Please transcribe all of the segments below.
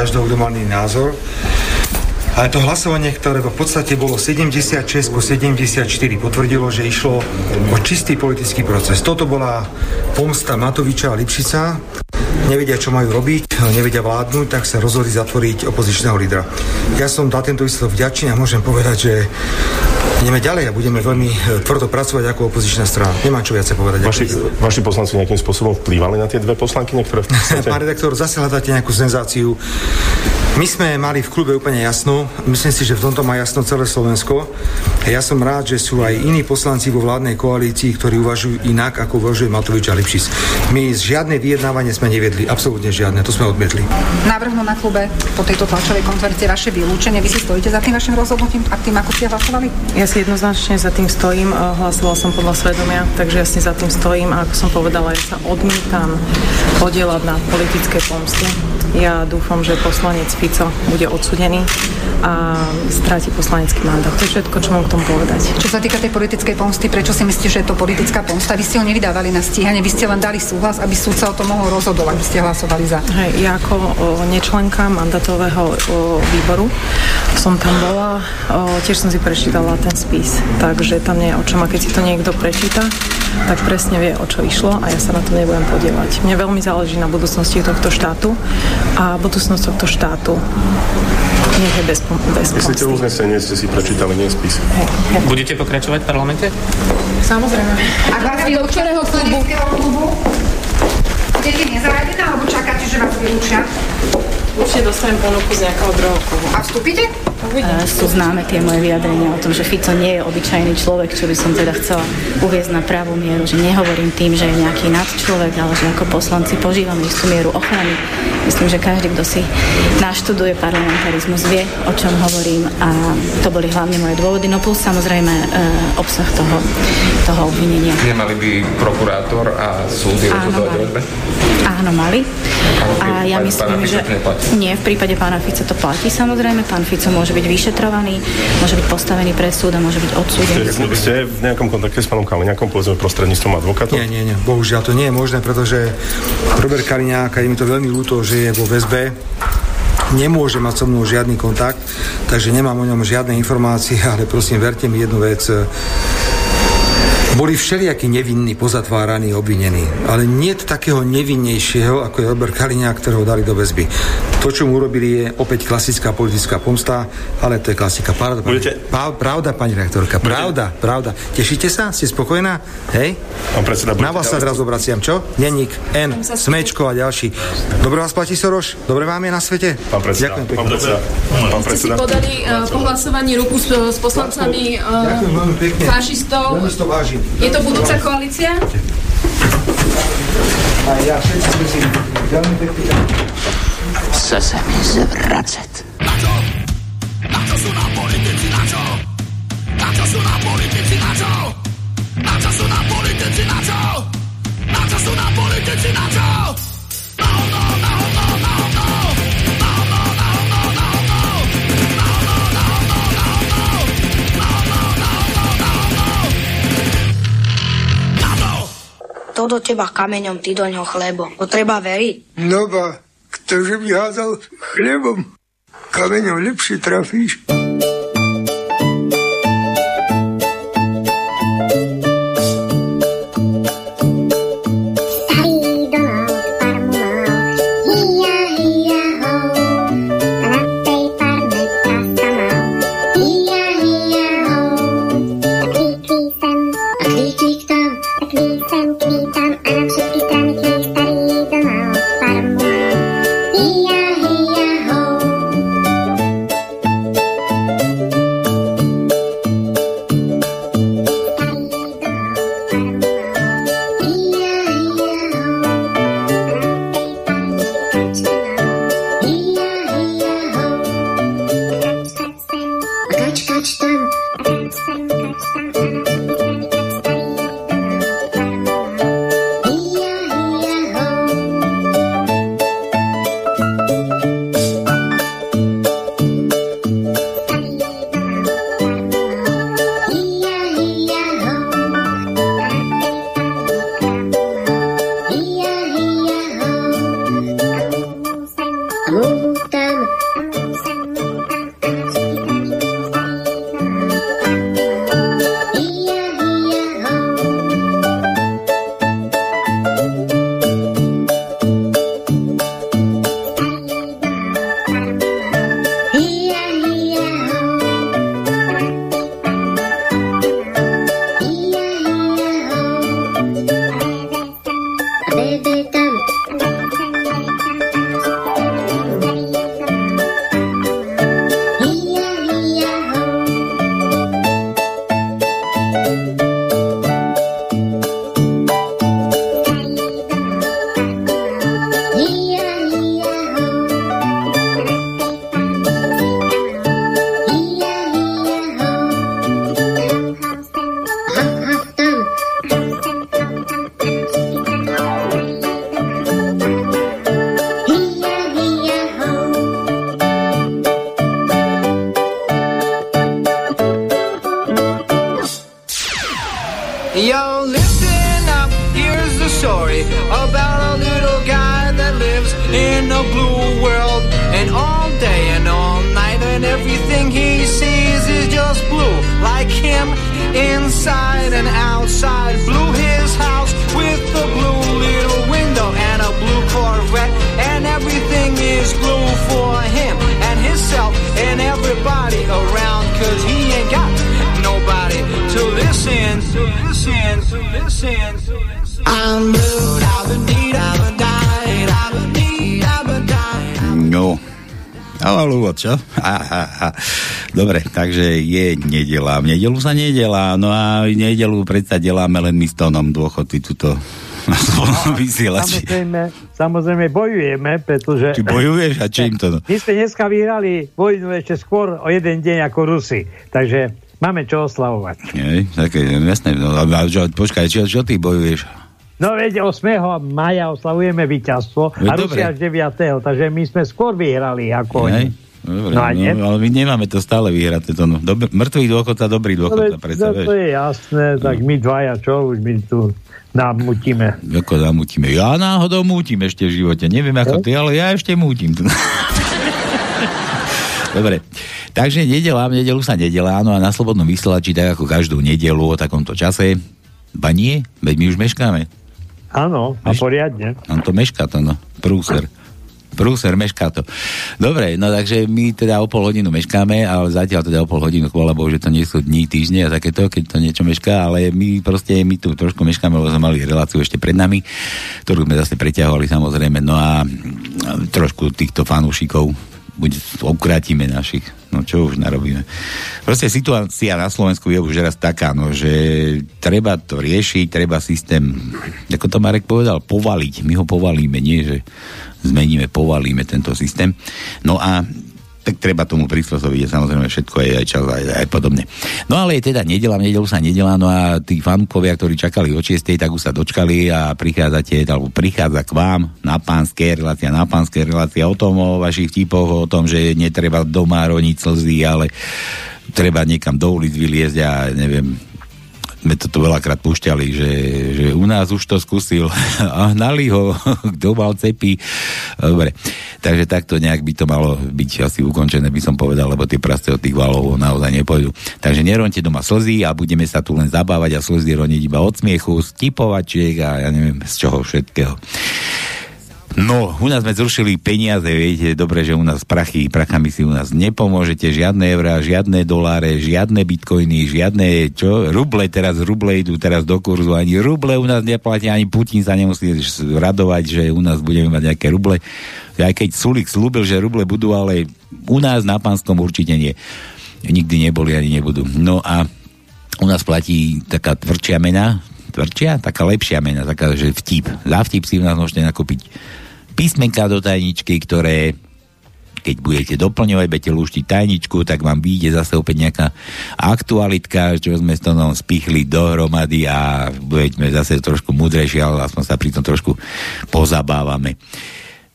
každého, kto názor. Ale to hlasovanie, ktoré v podstate bolo 76 po 74, potvrdilo, že išlo o čistý politický proces. Toto bola pomsta Matoviča a Lipšica. Nevedia, čo majú robiť, nevedia vládnuť, tak sa rozhodli zatvoriť opozičného lídra. Ja som za tento výsledok vďačný a môžem povedať, že ideme ďalej a budeme veľmi e, tvrdo pracovať ako opozičná strana. Nemám čo viacej povedať. Vaši, vaši poslanci nejakým spôsobom vplývali na tie dve poslanky, ktoré v podstate... Pán redaktor, zase hľadáte nejakú senzáciu. My sme mali v klube úplne jasno, myslím si, že v tomto má jasno celé Slovensko. Ja som rád, že sú aj iní poslanci vo vládnej koalícii, ktorí uvažujú inak, ako uvažuje Matovič a Lipšic. My žiadne vyjednávanie sme nevedli, absolútne žiadne, to sme odmietli. Navrhnú na klube po tejto tlačovej konferencii vaše vylúčenie. Vy si stojíte za tým vašim rozhodnutím a tým, ako ste hlasovali? Ja si jednoznačne za tým stojím, eh, hlasoval som podľa svedomia, takže jasne za tým stojím a ako som povedala, ja sa odmýtam podielať na politické pomste. Ja dúfam, že poslanec Fico bude odsudený a stráti poslanecký mandát. To je všetko, čo mám k tomu povedať. Čo sa týka tej politickej pomsty, prečo si myslíte, že je to politická pomsta? Vy ste ho nevydávali na stíhanie, vy ste len dali súhlas, aby súdca o tom mohol rozhodovať, aby ste hlasovali za. Hej, ja ako o, nečlenka mandatového o, výboru som tam bola, o, tiež som si prečítala ten spis, takže tam nie je o čom. A keď si to niekto prečíta, tak presne vie, o čo išlo a ja sa na to nebudem podielať. Mne veľmi záleží na budúcnosti tohto štátu a budúcnosť tohto štátu nech je bez, bez Myslíte, uznesenie ste si prečítali, nie spis. Budete pokračovať v parlamente? Samozrejme. A vás do ktorého klubu? Budete nezaradená, alebo čakáte, že vás vylúčia? Určite dostanem ponuku z nejakého druhého klubu. A vstúpite? E, sú známe tie moje vyjadrenia o tom, že Fico nie je obyčajný človek, čo by som teda chcela uviezť na pravú mieru, že nehovorím tým, že je nejaký nadčlovek, ale že ako poslanci požívame istú mieru ochrany. Myslím, že každý, kto si naštuduje parlamentarizmus, vie, o čom hovorím a to boli hlavne moje dôvody. No plus samozrejme e, obsah toho, toho obvinenia. Nemali by prokurátor a súd rozhodovať o? Áno, mali. A ja myslím, že nie, v prípade pána Fica to platí samozrejme. Pán Fico môže byť vyšetrovaný, môže byť postavený pred súd a môže byť odsúdený. Ste, ste v nejakom kontakte s pánom Kaliňakom, povedzme prostredníctvom advokátov? Nie, nie, nie. Bohužiaľ to nie je možné, pretože Robert Kaliňák, je mi to veľmi ľúto, že je vo väzbe, nemôže mať so mnou žiadny kontakt, takže nemám o ňom žiadne informácie, ale prosím, verte mi jednu vec. Boli všelijakí nevinní, pozatváraní, obvinení. Ale nie takého nevinnejšieho, ako je Robert Kaliňák, ktorého dali do väzby. To, čo mu urobili, je opäť klasická politická pomsta, ale to je klasika. Pravda, pani, Budete- Pá- pravda, pani rektorka, pravda, pravda. Tešíte sa? Ste spokojná? Hej? Pán predseda, Na budete vás sa teraz obraciam, čo? Denník, N, Smečko a ďalší. Dobre vás platí Soroš? Dobre vám je na svete? Pán predseda, Ďakujem pán pekne. predseda, pán Ste si predseda. podali uh, po hlasovaní ruku s, s poslancami uh, fašistov. Je to budúca koalícia? A ja všetci myslím, veľmi pekne. Chce se mi zvracet. To do teba kameňom, ty do ňoho chlebo. To treba veriť. No ba, ktože by házal chlebom, kameňom lepšie trafíš. A No. Haló, čo? Aha, aha. Dobre, takže je nedela. V nedelu sa nedela, no a v nedelu predsa deláme len my s tónom dôchodci tuto na slobodnom vysielači. Samozrejme, samozrejme bojujeme, pretože... Či bojuješ a čím to? My sme dneska vyhrali vojnu ešte skôr o jeden deň ako Rusi, takže máme čo oslavovať. Nie, také, jasné. No, a, a, čo, počkaj, čo, čo ty bojuješ? No veď 8. maja oslavujeme víťazstvo a Veď Rusia až 9. Takže my sme skôr vyhrali ako oni. Dobre, No a nie? no, ale my nemáme to stále vyhrať. To, no. Dob- mŕtvý dôchodca, dobrý No, dôchodca, veď, predsa, no, vieš. to je jasné, tak my dvaja čo, už my tu namutíme. Ako zamútime. Ja náhodou mútim ešte v živote. Neviem ako ty, ale ja ešte mútim. Dobre. Takže nedela, v nedelu sa nedelá, no a na slobodnom vysielači, tak ako každú nedelu o takomto čase. Ba nie, veď my už meškáme. Áno, a poriadne. On to mešká to, no. Prúser. Prúser, mešká to. Dobre, no takže my teda o pol hodinu meškáme, ale zatiaľ teda o pol hodinu, chvála Bohu, že to nie sú dní, týždne a takéto, keď to niečo mešká, ale my proste, my tu trošku meškáme, lebo sme mali reláciu ešte pred nami, ktorú sme zase preťahovali samozrejme, no a trošku týchto fanúšikov buď ukrátime našich, no čo už narobíme. Proste situácia na Slovensku je už raz taká, no, že treba to riešiť, treba systém, ako to Marek povedal, povaliť. My ho povalíme, nie, že zmeníme, povalíme tento systém. No a tak treba tomu prispôsobiť, samozrejme všetko je aj čas aj, aj podobne. No ale teda nedela, v nedelu sa nedela, no a tí fanúkovia, ktorí čakali od 6, tak už sa dočkali a prichádzate, alebo prichádza k vám na pánske relácia, na pánske relácia o tom, o vašich vtipoch, o tom, že netreba doma roniť slzy, ale treba niekam do ulic vyliezť a neviem, sme to tu veľakrát púšťali, že, že u nás už to skúsil a hnali ho, kto mal cepy. Dobre, takže takto nejak by to malo byť asi ukončené, by som povedal, lebo tie prasce od tých valov naozaj nepôjdu. Takže neronte doma slzy a budeme sa tu len zabávať a slzy roniť iba od smiechu, z a ja neviem z čoho všetkého. No, u nás sme zrušili peniaze, viete, dobre, že u nás prachy, prachami si u nás nepomôžete, žiadne eurá, žiadne doláre, žiadne bitcoiny, žiadne, čo, ruble teraz, ruble idú teraz do kurzu, ani ruble u nás neplatia, ani Putin sa nemusí radovať, že u nás budeme mať nejaké ruble. Aj keď Sulik slúbil, že ruble budú, ale u nás na pánskom určite nie. Nikdy neboli, ani nebudú. No a u nás platí taká tvrdšia mena, tvrdšia, taká lepšia mena, taká, že vtip. Za vtip si u nás môžete nakúpiť písmenka do tajničky, ktoré keď budete doplňovať, budete lúštiť tajničku, tak vám vyjde zase opäť nejaká aktualitka, čo sme s tom spichli dohromady a budeme zase trošku mudrejší, ale aspoň sa pri tom trošku pozabávame.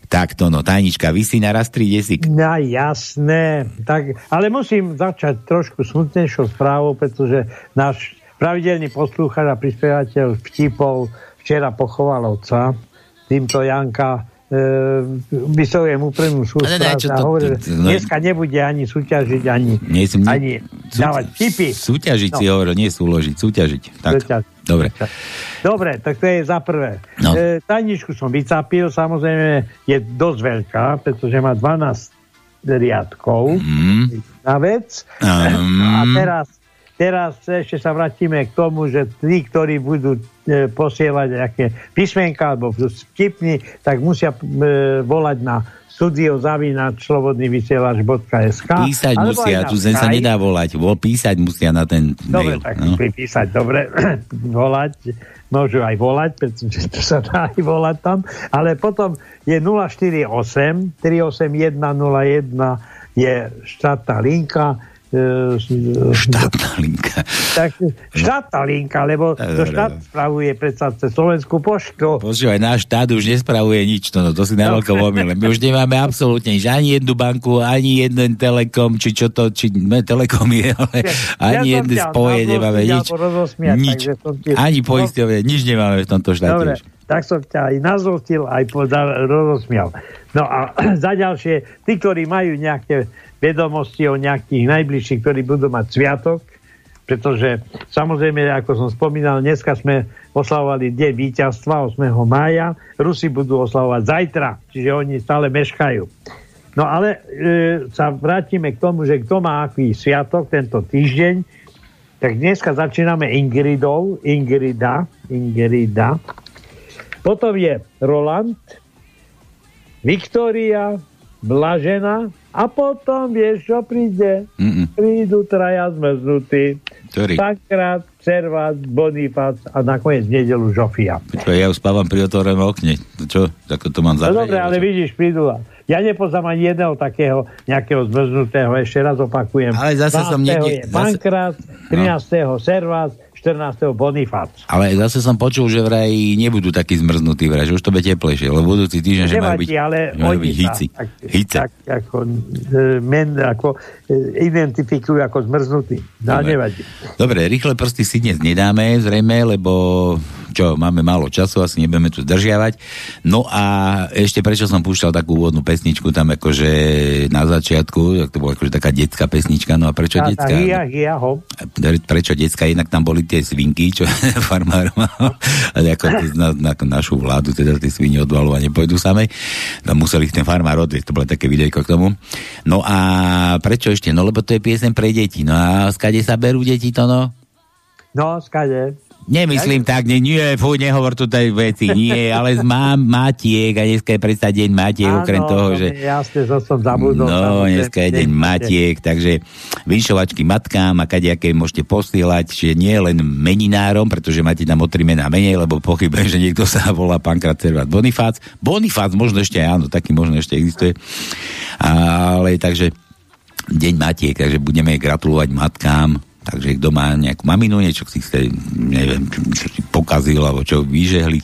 Takto, no, tajnička, vysí na raz 3 desík. No jasné, tak, ale musím začať trošku smutnejšou správou, pretože náš pravidelný poslúchač a prispievateľ vtipov včera pochoval otca, týmto Janka vyslovujem úprimnú Ale ne, sústrasť a to- no- dneska nebude ani súťažiť, ani, Nie, som, ani dávať vtipy. Súťažiť No. si hovoril, nie súložiť, súťažiť. Tak, Súťaž. dobre. Dobre, tak to je za prvé. No. E, tajničku som vycapil, samozrejme je dosť veľká, pretože má 12 riadkov Mm. na vec. Mm. A teraz teraz ešte sa vrátime k tomu, že tí, ktorí budú e, posielať nejaké písmenka alebo budú vtipní, tak musia e, volať na studiozavinač.slobodnyvysielač.sk Písať alebo musia, aj na tu zem sa nedá volať. Vo, písať musia na ten Dobre, mail. tak No. pripísať, dobre, volať, môžu aj volať, pretože to sa dá aj volať tam, ale potom je 048 381 01 je štátna linka, štátna linka. Tak, štátna linka, lebo to štát spravuje predsa cez Slovenskú poštu. Počúvaj, náš štát už nespravuje nič, to, no, to si na veľko omyle. My už nemáme absolútne nič, ani jednu banku, ani jeden telekom, či čo to, či ne, telekom je, ale ani som jedné spoje nemáme, nič. Nič. Ani No. poisťovne, nič nemáme v tomto štáte Dobre, už. tak som ťa aj nazostil, aj podal, rozosmial. No a za ďalšie, tí, ktorí majú nejaké vedomosti o nejakých najbližších, ktorí budú mať sviatok, pretože samozrejme, ako som spomínal, dneska sme oslavovali deň víťazstva 8. mája, Rusi budú oslavovať zajtra, čiže oni stále meškajú. No ale e, sa vrátime k tomu, že kto má aký sviatok tento týždeň, tak dneska začíname Ingridou, Ingrida, Ingrida. Potom je Roland, Viktória, Blažena a potom vieš, čo príde? Mm-mm. Prídu traja zmrznutí. Ktorý? Pakrát, Servát, Bonifác a nakoniec nedelu Žofia. Počkaj, ja už spávam pri otvorenom okne. To Čo? Ako to mám No zavrieť? dobre, ale vidíš, prídu. Ja nepoznám ani jedného takého nejakého zmrznutého, ešte raz opakujem. Ale zase som 12. niekde- zase- Pankrát, 13. Servát, 14. Bonifác. Ale zase som počul, že vraj nebudú takí zmrznutí vraj, že už to bude teplejšie, lebo budúci týždeň, že majú byť, ale majú byť hici. tak, Hice. tak ako, e, men, ako e, identifikujú ako zmrznutí. No, Dobre. nevadí. Dobre, rýchle prsty si dnes nedáme, zrejme, lebo čo, máme málo času, asi nebudeme tu zdržiavať. No a ešte prečo som púšťal takú úvodnú pesničku tam akože na začiatku, tak to bola akože taká detská pesnička, no a prečo Tá, tá detská? hia, hia, ho. prečo detská, inak tam boli tie svinky, čo farmár mal, a ako na, na, našu vládu, teda tie svine odvalu a nepôjdu samej. Tam museli ich ten farmár odviesť, to bolo také videjko k tomu. No a prečo ešte? No lebo to je piesem pre deti. No a skade sa berú deti to no? No, skade. Nemyslím tak, nie, nie, fuj, nehovor tu tej veci, nie, ale mám matiek a dneska je predsa deň matiek, okrem toho, že... Jasne, to som zabudol. No, dneska je deň deň matiek, takže vyšovačky matkám a kadejaké môžete posielať, že nie len meninárom, pretože máte tam o tri mená menej, lebo pochybujem, že niekto sa volá Pankrat Servát Bonifác. Bonifác možno ešte áno, taký možno ešte existuje. Ale takže deň matiek, takže budeme gratulovať matkám, takže kto má nejakú maminu, niečo si chce, neviem, čo, čo si pokazil, alebo čo vyžehliť,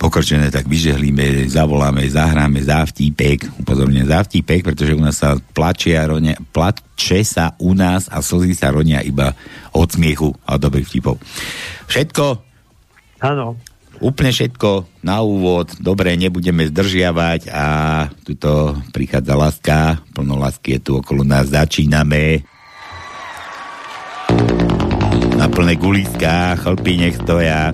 pokrčené, tak vyžehlíme, zavoláme, zahráme za vtípek, upozorňujem za vtípek, pretože u nás sa plače, a ronia, plače sa u nás a slzy sa ronia iba od smiechu a dobrých vtipov. Všetko? Áno. Úplne všetko na úvod, dobre, nebudeme zdržiavať a tuto prichádza láska, plno lásky je tu okolo nás, začíname na plné guliská, chlpy nech stoja.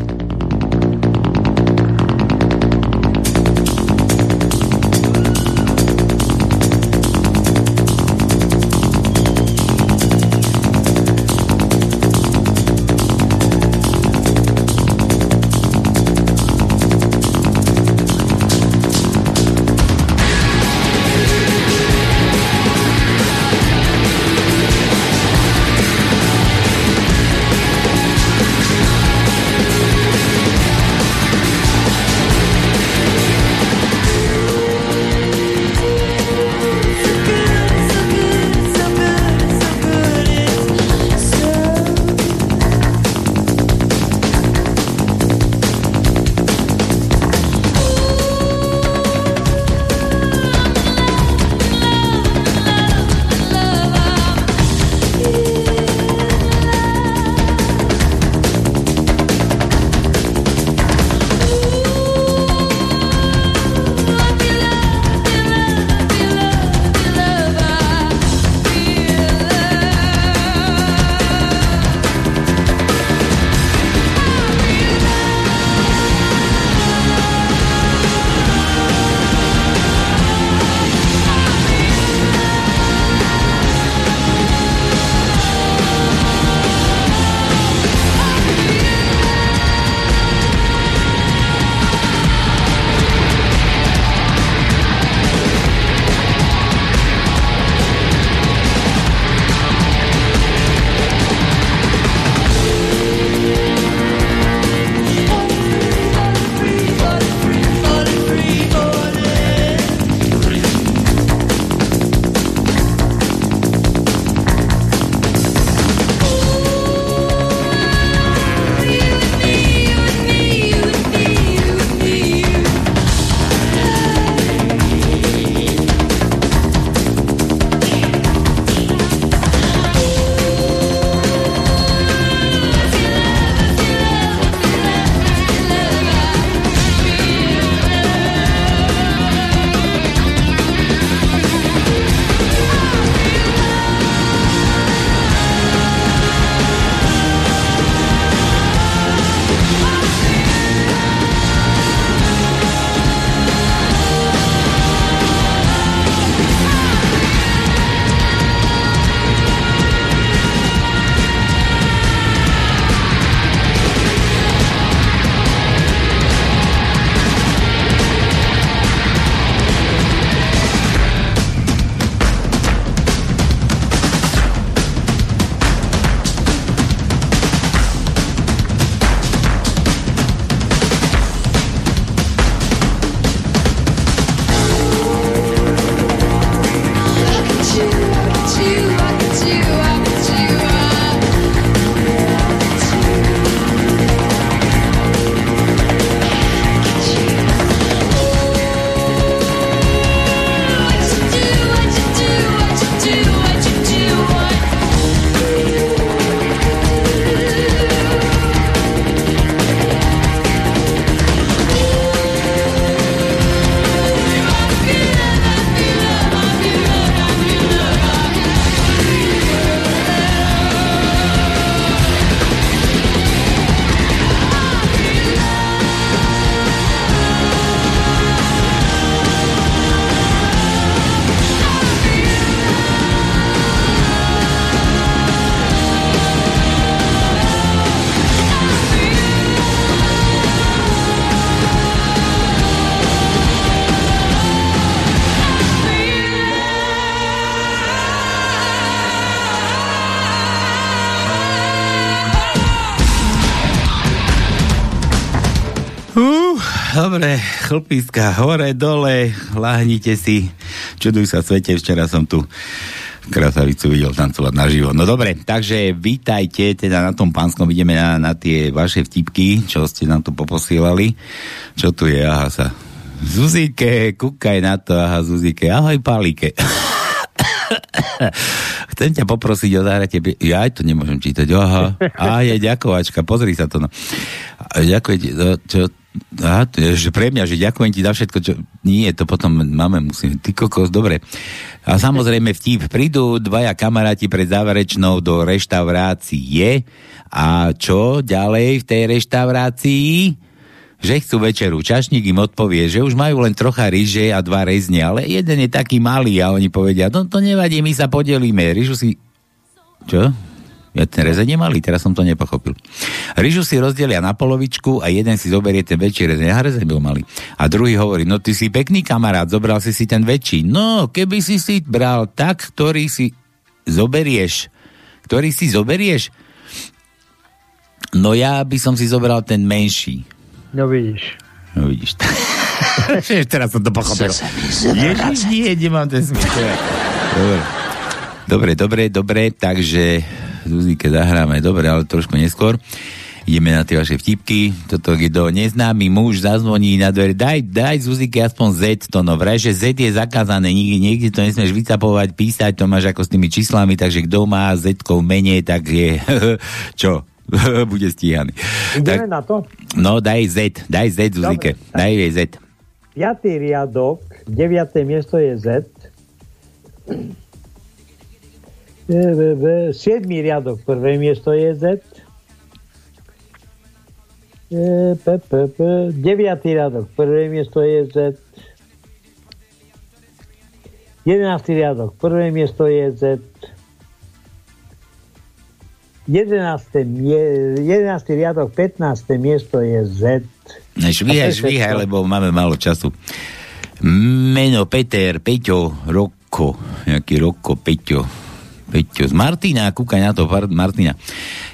Dobre, chlpiska, hore, dole, láhnite si. Čuduj sa svete, včera som tu krasavicu videl tancovať naživo. No dobre, takže vítajte, teda na tom pánskom ideme na, na tie vaše vtipky, čo ste nám tu poposielali. Čo tu je? Aha sa. Zuzike, kúkaj na to, aha Zuzike, ahoj Pálike. Chcem ťa poprosiť o zahrate... Ja aj to nemôžem čítať. Aha. A je ďakovačka, pozri sa to. No. Ďakujem čo, Aha, že pre mňa, že ďakujem ti za všetko, čo... Nie, to potom máme, musím... Ty kokos, dobre. A samozrejme vtip. Prídu dvaja kamaráti pred záverečnou do reštaurácie a čo ďalej v tej reštaurácii? Že chcú večeru. Čašník im odpovie, že už majú len trocha ryže a dva rezne, ale jeden je taký malý a oni povedia, no to nevadí, my sa podelíme. Ryžu si... Čo? Ja ten rezeň nemali, teraz som to nepochopil. Ryžu si rozdelia na polovičku a jeden si zoberie ten väčší rezeň. Ja rezeň bol malý. A druhý hovorí, no ty si pekný kamarát, zobral si si ten väčší. No, keby si si bral tak, ktorý si zoberieš. Ktorý si zoberieš? No ja by som si zobral ten menší. No vidíš. No vidíš. teraz som to pochopil. Ježiš, nie, nemám ten smysl. Dobre. Dobre, dobre, dobre, takže Zuzike zahráme, dobre, ale trošku neskôr. Ideme na tie vaše vtipky. Toto, kto neznámy muž zazvoní na dvere, daj, daj Zuzike aspoň Z to no. Vraj, že Z je zakázané, nikde, niekde to nesmieš vycapovať, písať, to máš ako s tými číslami, takže kto má Z menej, tak je, čo, bude stíhaný. Ideme na to? No, daj Z, daj Z Zuzike, Dobre, daj jej Z. Piatý riadok, deviaté miesto je Z. E, e, e, Siedmý riadok, prvé miesto je Z. E, P, P, P. Deviatý riadok, prvé miesto je Z. Jedenáctý riadok, prvé miesto je Z. Jedenácté, mie- jedenácty riadok, 15. miesto je Z. Švíhaj, švíhaj, lebo máme málo času. Meno Peter, Peťo, Roko, nejaký Roko, Peťo, Peťo z Martina, kúkaj na to, Martina.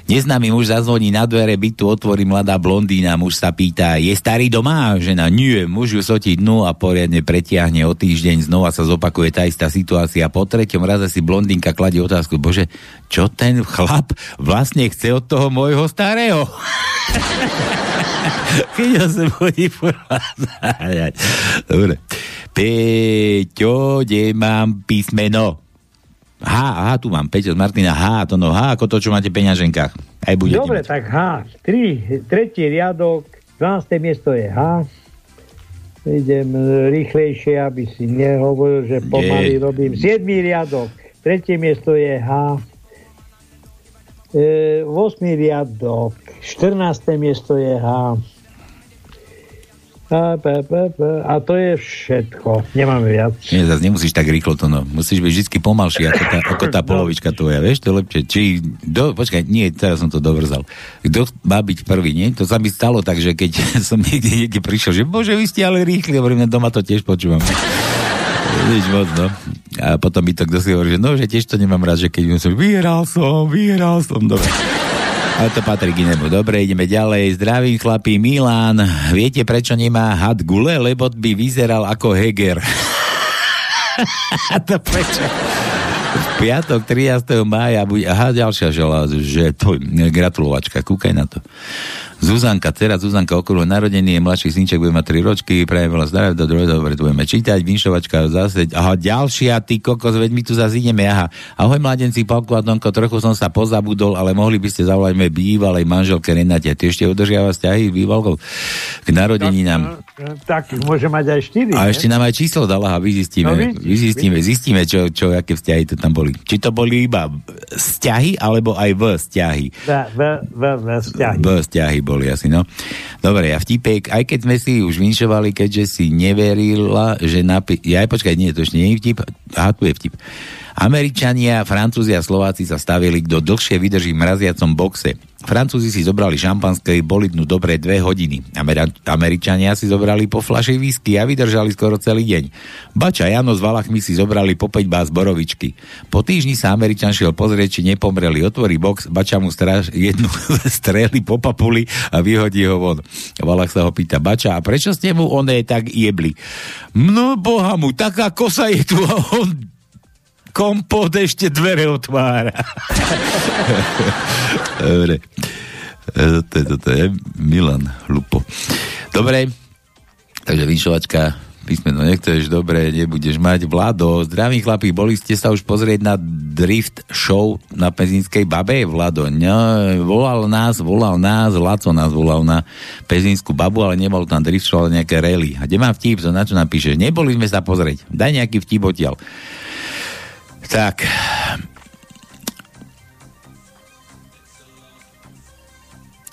Neznámy muž zazvoní na dvere bytu, otvorí mladá blondína, muž sa pýta, je starý doma? Žena, nie, muž ju sotí dnu a poriadne pretiahne o týždeň, znova sa zopakuje tá istá situácia. Po treťom raze si blondínka kladie otázku, bože, čo ten chlap vlastne chce od toho môjho starého? Keď ho sa bude Dobre. Peťo, kde mám písmeno? H, aha, tu mám, Peťo z Martina, H, to no H, ako to, čo máte v peňaženkách. Aj budete Dobre, mať. tak H. Tri, tretí riadok, 12. miesto je H. Idem rýchlejšie, aby si nehovoril, že pomaly Nie. robím. 7. riadok, tretie miesto je H. E, 8. riadok, 14. miesto je H. A, to je všetko. Nemáme viac. Nie, zase nemusíš tak rýchlo to, no. Musíš byť vždy pomalší ako tá, ako tá polovička tvoja, vieš, to je lepšie. Či, do, počkaj, nie, teraz som to dovrzal. Kto má byť prvý, nie? To sa mi stalo tak, že keď som niekde, niekde prišiel, že bože, vy ste ale rýchli, hovorím, "No, doma to tiež počúvam. Nič moc, no. A potom mi to kto si hovorí, že no, že tiež to nemám rád, že keď som, vyhral som, vyhral som, dobre. Ale to patrí k inému. Dobre, ideme ďalej. Zdravím chlapí, Milan. Viete, prečo nemá had gule? Lebo by vyzeral ako Heger. A to prečo? V piatok 13. mája bude... Aha, ďalšia žela, že to, gratulovačka, kúkaj na to. Zuzanka, teraz Zuzanka okolo narodení je mladší synček, bude mať 3 ročky, prajem veľa zdravia, do druhého, dobre, budeme čítať, vinšovačka zase, aha, ďalšia, ty kokos, veď my tu zase ideme, aha. Ahoj mladenci, Palko a Tonko, trochu som sa pozabudol, ale mohli by ste zavolať mojej bývalej manželke Renate, ty ešte udržiava vzťahy s bývalkou k narodeninám. Tak môže mať aj 4. A ešte nám aj číslo dala a vyzistíme, No vidíš, vyzistíme, zistíme, čo, čo, aké vzťahy to tam boli. Či to boli iba vzťahy, alebo aj v vzťahy. V, v, v, v vzťahy. B vzťahy boli asi, no. Dobre, a vtipek, aj keď sme si už vinšovali, keďže si neverila, že napi... Ja aj počkaj, nie, to ešte nie je vtip. Aha, tu je vtip. Američania, Francúzi a Slováci sa stavili, kto dlhšie vydrží v mraziacom boxe. Francúzi si zobrali šampanské bolidnú dobré dve hodiny. Amera- Američania si zobrali po flašej whisky a vydržali skoro celý deň. Bača Jano s Valachmi si zobrali po 5 bás borovičky. Po týždni sa Američan šiel pozrieť, či nepomreli. Otvorí box, Bača mu stráž jednu strely po papuli a vyhodí ho von. Valach sa ho pýta, Bača, a prečo ste mu oné tak jebli? No boha mu, taká kosa je tu a on kompot ešte dvere otvára. Dobre. E, Toto je, toto je Milan Lupo. Dobre, takže vyšovačka písmeno nechceš, dobre, nebudeš mať. Vlado, zdraví chlapí, boli ste sa už pozrieť na drift show na Pezinskej babe? Vlado, no, volal nás, volal nás, Laco nás volal na Pezinskú babu, ale nebol tam drift show, ale nejaké rally. A kde mám vtip, to na čo napíšeš? Neboli sme sa pozrieť. Daj nejaký vtip odtiaľ. Tak.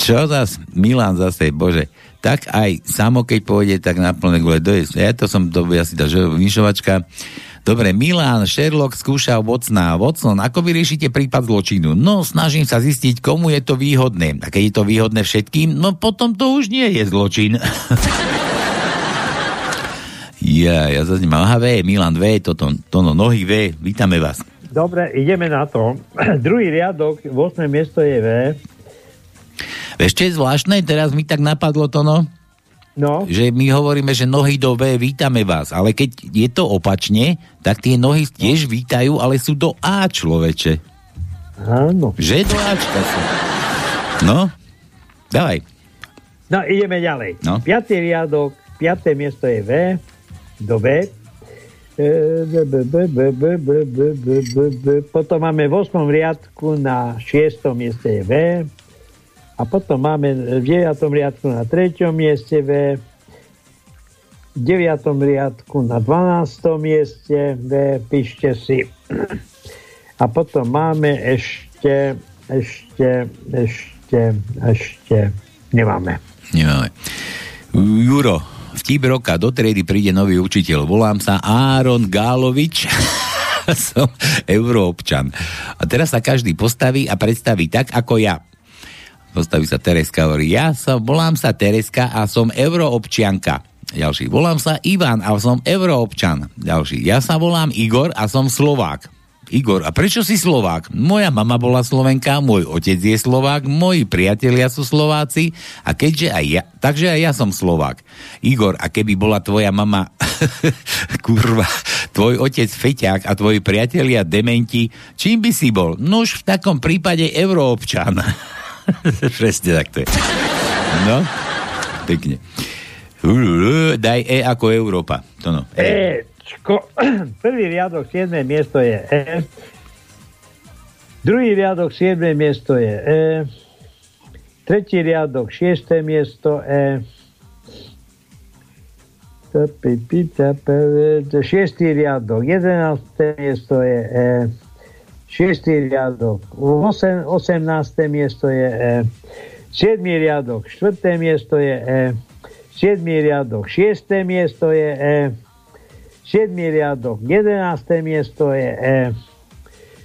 Čo zas, Milan zase, bože, tak aj samo, keď pôjde, tak na plné gule dojsť. Ja to som, to ja si tá že, vyšovačka. Dobre, Milan, Sherlock skúšal Vocna. Watson, ako vy riešite prípad zločinu? No, snažím sa zistiť, komu je to výhodné. A keď je to výhodné všetkým, no potom to už nie je zločin. ja, ja zase nemám. Aha, V, Milan, V, toto, to no, nohy V, vítame vás. Dobre, ideme na to. Druhý riadok, 8. miesto je V. Ešte je zvláštne, teraz mi tak napadlo to, no, No, že my hovoríme, že nohy do V, vítame vás, ale keď je to opačne, tak tie nohy tiež vítajú, ale sú do A, človeče. áno. Že do Ačka sú. No, dávaj. No, ideme ďalej. No. Piatý riadok, piaté miesto je V, dobe. E, potom máme v 8. riadku na 6. mieste V. A potom máme v 9. riadku na 3. mieste V. V 9. riadku na 12. mieste V. Píšte si. A potom máme ešte, ešte, ešte, ešte, nemáme. Nemáme. Juro, vtip roka do triedy príde nový učiteľ. Volám sa Áron Gálovič. Som euroobčan. A teraz sa každý postaví a predstaví tak, ako ja. Postaví sa Tereska, hovorí, ja som, volám sa Tereska a som euroobčianka. Ďalší, volám sa Ivan a som euroobčan. Ďalší, ja sa volám Igor a som Slovák. Igor, a prečo si Slovák? Moja mama bola Slovenka, môj otec je Slovák, moji priatelia sú Slováci a keďže aj ja, takže aj ja som Slovák. Igor, a keby bola tvoja mama kurva, tvoj otec Feťák a tvoji priatelia dementi, čím by si bol? Nož v takom prípade euroobčan. Presne tak to je. No, pekne. Daj E ako Európa. To no. E. Ečko. Prvý riadok, 7. miesto je E. Druhý riadok, 7. miesto je E. Tretí riadok, 6. miesto E. Šiestý riadok, 11. miesto je E. Šiestý riadok, 8, 18. miesto je E. 7. riadok, 4. miesto je E. 7. riadok, 6. miesto je E. 7. riadok, 11. miesto je E.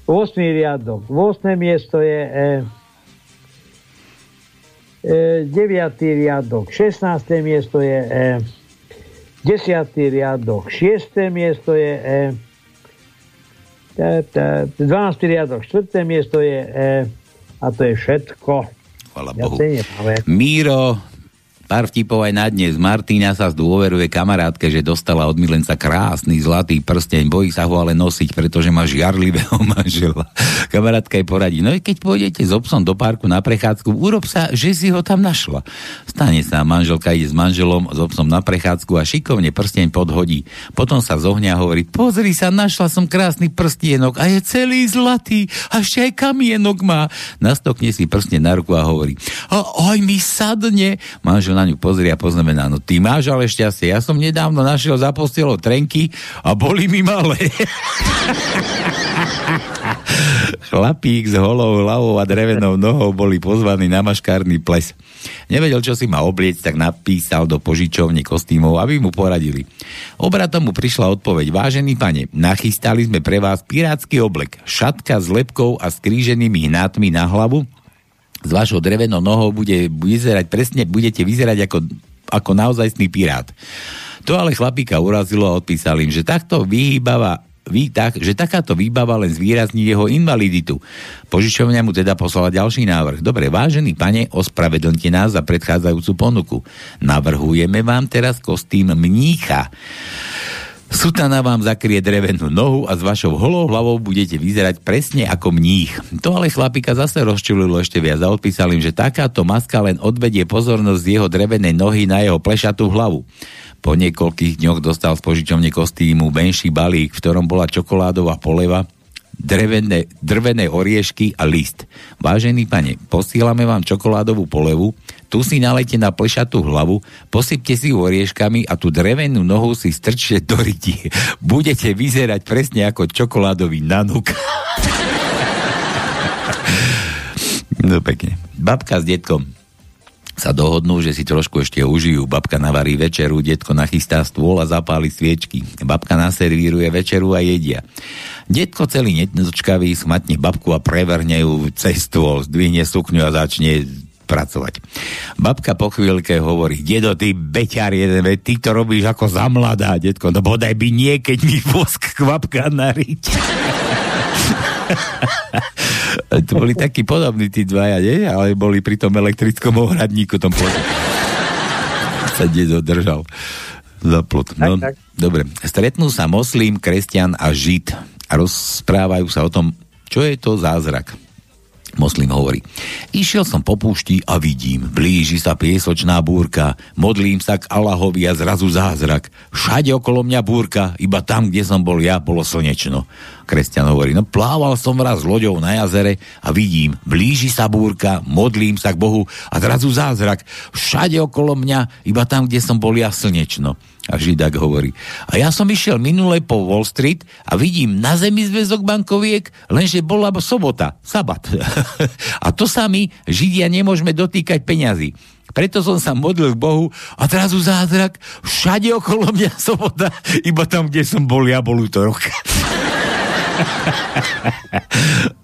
8. riadok, 8. miesto je E. E, 9. riadok, 16. miesto je E. 10. riadok, 6. miesto je E. Ta, ta, 12. riadok, 4. miesto je E. A to je všetko. Chvala Bohu. Míro, pár vtipov aj na dnes. Martina sa zdôveruje kamarátke, že dostala od milenca krásny zlatý prsteň. Bojí sa ho ale nosiť, pretože má žiarlivého manžela. Kamarátka jej poradí, no i keď pôjdete s obsom do parku na prechádzku, urob sa, že si ho tam našla. Stane sa, manželka ide s manželom, s obsom na prechádzku a šikovne prsteň podhodí. Potom sa zohňa a hovorí, pozri sa, našla som krásny prstienok a je celý zlatý a ešte aj kamienok má. Nastokne si prstne na ruku a hovorí, aj mi sadne. Manžel na ňu pozrie a poznamená, no ty máš ale šťastie, ja som nedávno našiel za postelou trenky a boli mi malé. Chlapík s holou hlavou a drevenou nohou boli pozvaní na maškárny ples. Nevedel, čo si má obliecť, tak napísal do požičovne kostýmov, aby mu poradili. Obratom mu prišla odpoveď. Vážený pane, nachystali sme pre vás pirátsky oblek, šatka s lepkou a skríženými hnátmi na hlavu, s vašou drevenou nohou bude vyzerať presne, budete vyzerať ako, ako naozajstný pirát. To ale chlapíka urazilo a odpísal im, že takto vyhýbava vy, tak, že takáto výbava len zvýrazní jeho invaliditu. Požičovňa mu teda poslala ďalší návrh. Dobre, vážený pane, ospravedlňte nás za predchádzajúcu ponuku. Navrhujeme vám teraz kostým mnícha. Sutana vám zakrie drevenú nohu a s vašou holou hlavou budete vyzerať presne ako mních. To ale chlapika zase rozčulilo ešte viac a odpísal im, že takáto maska len odvedie pozornosť z jeho drevenej nohy na jeho plešatú hlavu. Po niekoľkých dňoch dostal z požičovne kostýmu menší balík, v ktorom bola čokoládová poleva, drevené, drvené oriešky a list. Vážený pane, posílame vám čokoládovú polevu, tu si nalejte na plešatú hlavu, posypte si ju orieškami a tú drevenú nohu si strčte do ryti. Budete vyzerať presne ako čokoládový nanuk. no pekne. Babka s detkom sa dohodnú, že si trošku ešte užijú. Babka navarí večeru, detko nachystá stôl a zapáli sviečky. Babka naservíruje večeru a jedia. Detko celý nedočkavý smatne babku a prevrne ju cez stôl, zdvihne sukňu a začne pracovať. Babka po chvíľke hovorí, dedo, ty beťar jeden, veď ty to robíš ako za mladá, detko, no bodaj by nie, keď mi vosk kvapka nariť. to boli takí podobní tí dvaja, nie? Ale boli pri tom elektrickom ohradníku tom plote. sa dedo držal za plot. No, Tak, tak. dobre. Stretnú sa moslím, kresťan a žid a rozprávajú sa o tom, čo je to zázrak. Moslim hovorí, išiel som po púšti a vidím, blíži sa piesočná búrka, modlím sa k Allahovi a zrazu zázrak. Všade okolo mňa búrka, iba tam, kde som bol ja, bolo slnečno. Kresťan hovorí, no plával som raz loďou na jazere a vidím, blíži sa búrka, modlím sa k Bohu a zrazu zázrak. Všade okolo mňa, iba tam, kde som bol ja, slnečno. A Židák hovorí, a ja som išiel minule po Wall Street a vidím na zemi zväzok bankoviek, lenže bola sobota, sabat. a to sa my, Židia, nemôžeme dotýkať peňazí. Preto som sa modlil k Bohu a zrazu zázrak, všade okolo mňa sobota, iba tam, kde som bol, ja bol útorok.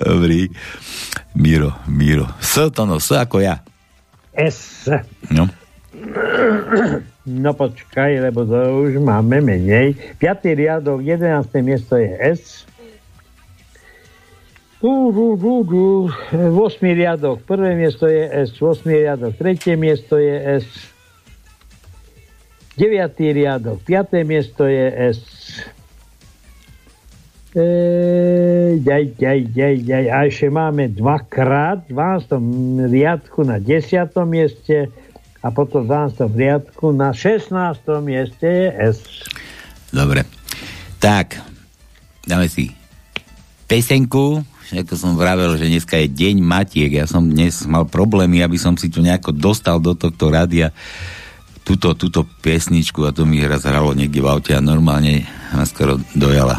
Dobrý. Miro, Miro. S to no, S ako ja. S. No. No počkaj, lebo to už máme menej. 5. riadok, 11. miesto je S. Du, du, du, du. 8. riadok, prvé miesto je S. 8. riadok, tretie miesto je S. 9. riadok, 5. miesto je S. Ej, jaj, jaj, jaj, jaj. A ešte máme dvakrát v 12. riadku na 10. mieste a potom v 12. riadku na 16. mieste je S. Dobre. Tak, dáme si pesenku, ako som vravel, že dneska je deň matiek. Ja som dnes mal problémy, aby som si tu nejako dostal do tohto rádia túto, túto piesničku a to mi raz hralo niekde v aute a normálne ma skoro dojala.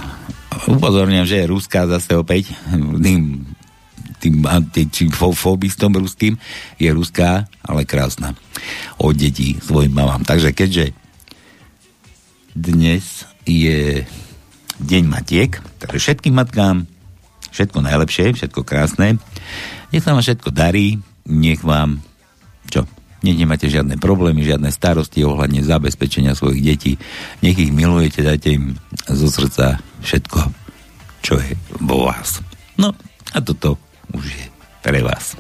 Upozorňujem, že je ruská zase opäť. Tým antifobistom ruským je ruská, ale krásna. Od detí svojim mamám. Takže keďže dnes je deň matiek, takže všetkým matkám všetko najlepšie, všetko krásne. Nech sa vám všetko darí, nech vám, čo, nech nemáte žiadne problémy, žiadne starosti ohľadne zabezpečenia svojich detí. Nech ich milujete, dajte im zo srdca všetko, čo je vo vás. No a toto už je pre vás.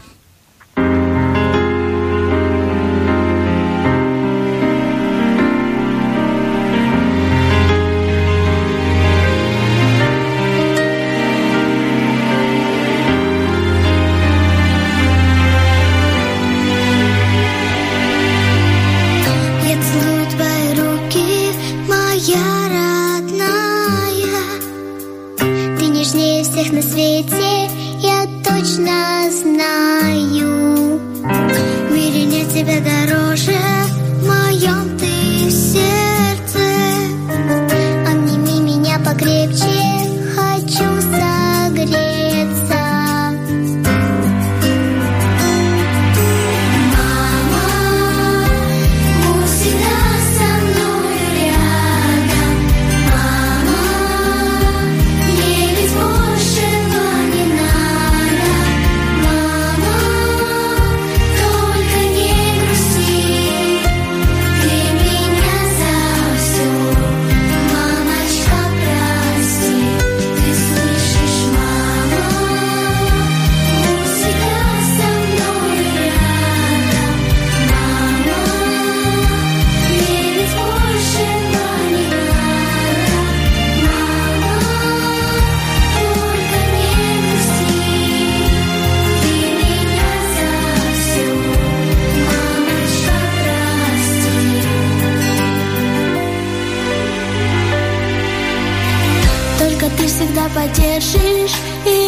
Поддержишь и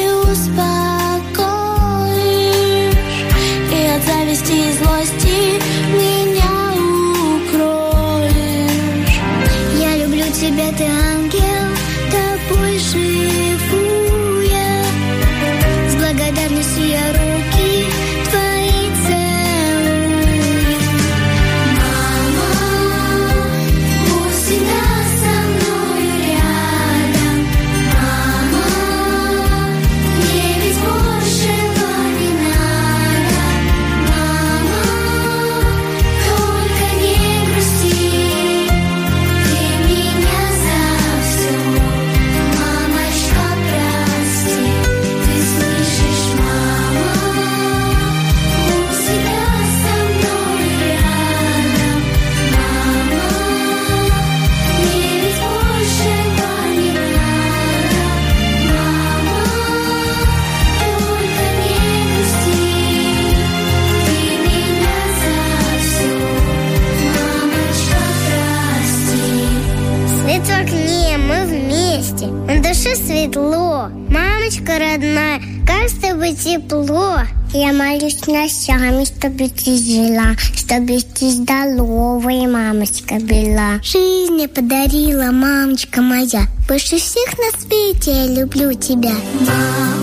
ночами, чтобы ты жила, чтобы ты здоровая, мамочка была. Жизнь мне подарила, мамочка моя. Больше всех на свете я люблю тебя. Мама,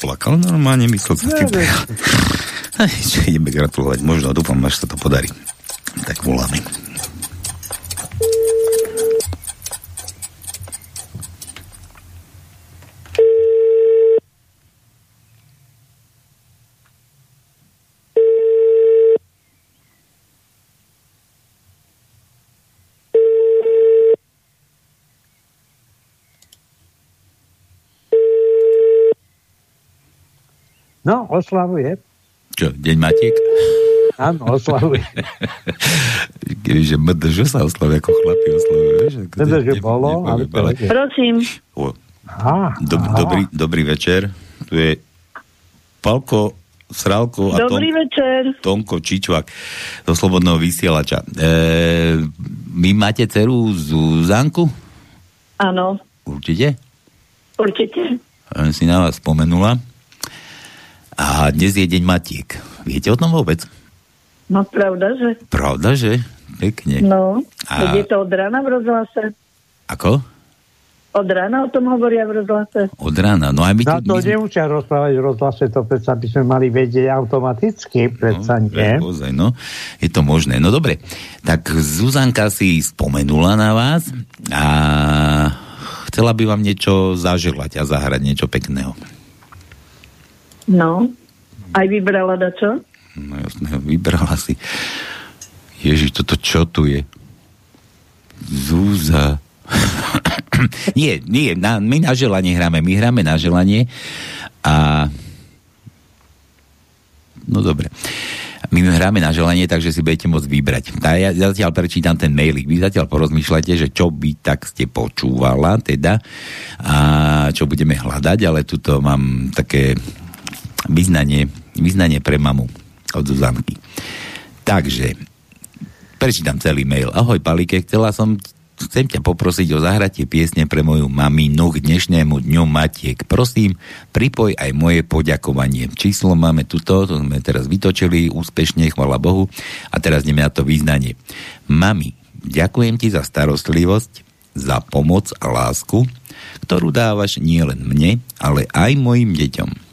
plakal normálne, myslel sa tým. Aj, čo ideme gratulovať. Možno, dúfam, až sa to podarí. Tak voláme. No, oslavuje. Čo, deň Matiek? Áno, oslavuje. Kebyže MDŽ sa oslavuje, ako chlapi to MDŽ bolo, ale Prosím. O, Aha, do, aha. dobrý, dobrý večer. Tu je Palko Sralko a Dobrý Tom, večer. Tonko Čičvak zo Slobodného vysielača. E, vy máte dceru Zuzanku? Áno, Určite? určite. Len si na vás spomenula. A dnes je deň Matiek. Viete o tom vôbec? No pravda, že? Pravda, že? Pekne. No, A- je to od rána v rozhlase. Ako? Od rána o tom hovoria v rozhlase. Od rána. No aj my, tu, to my sme... nemusia rozprávať v rozhlase, to predsa by sme mali vedieť automaticky, predsa nie. Ozaj, no. Je to možné. No dobre. Tak Zuzanka si spomenula na vás a chcela by vám niečo zaželať a zahrať niečo pekného. No, aj vybrala dačo? No jasné, vybrala si. Ježiš, toto čo tu je? Zúza. nie, nie, na, my na želanie hráme. My hráme na želanie a no dobre. My hráme na želanie, takže si budete môcť vybrať. A ja zatiaľ prečítam ten mailik. Vy zatiaľ porozmýšľate, že čo by tak ste počúvala, teda, a čo budeme hľadať, ale tuto mám také vyznanie, vyznanie pre mamu od Zuzanky. Takže, prečítam celý mail. Ahoj, Palike, chcela som chcem ťa poprosiť o zahratie piesne pre moju maminu k dnešnému dňu Matiek. Prosím, pripoj aj moje poďakovanie. Číslo máme tuto, to sme teraz vytočili úspešne, chvala Bohu. A teraz ideme na to význanie. Mami, ďakujem ti za starostlivosť, za pomoc a lásku, ktorú dávaš nielen mne, ale aj mojim deťom.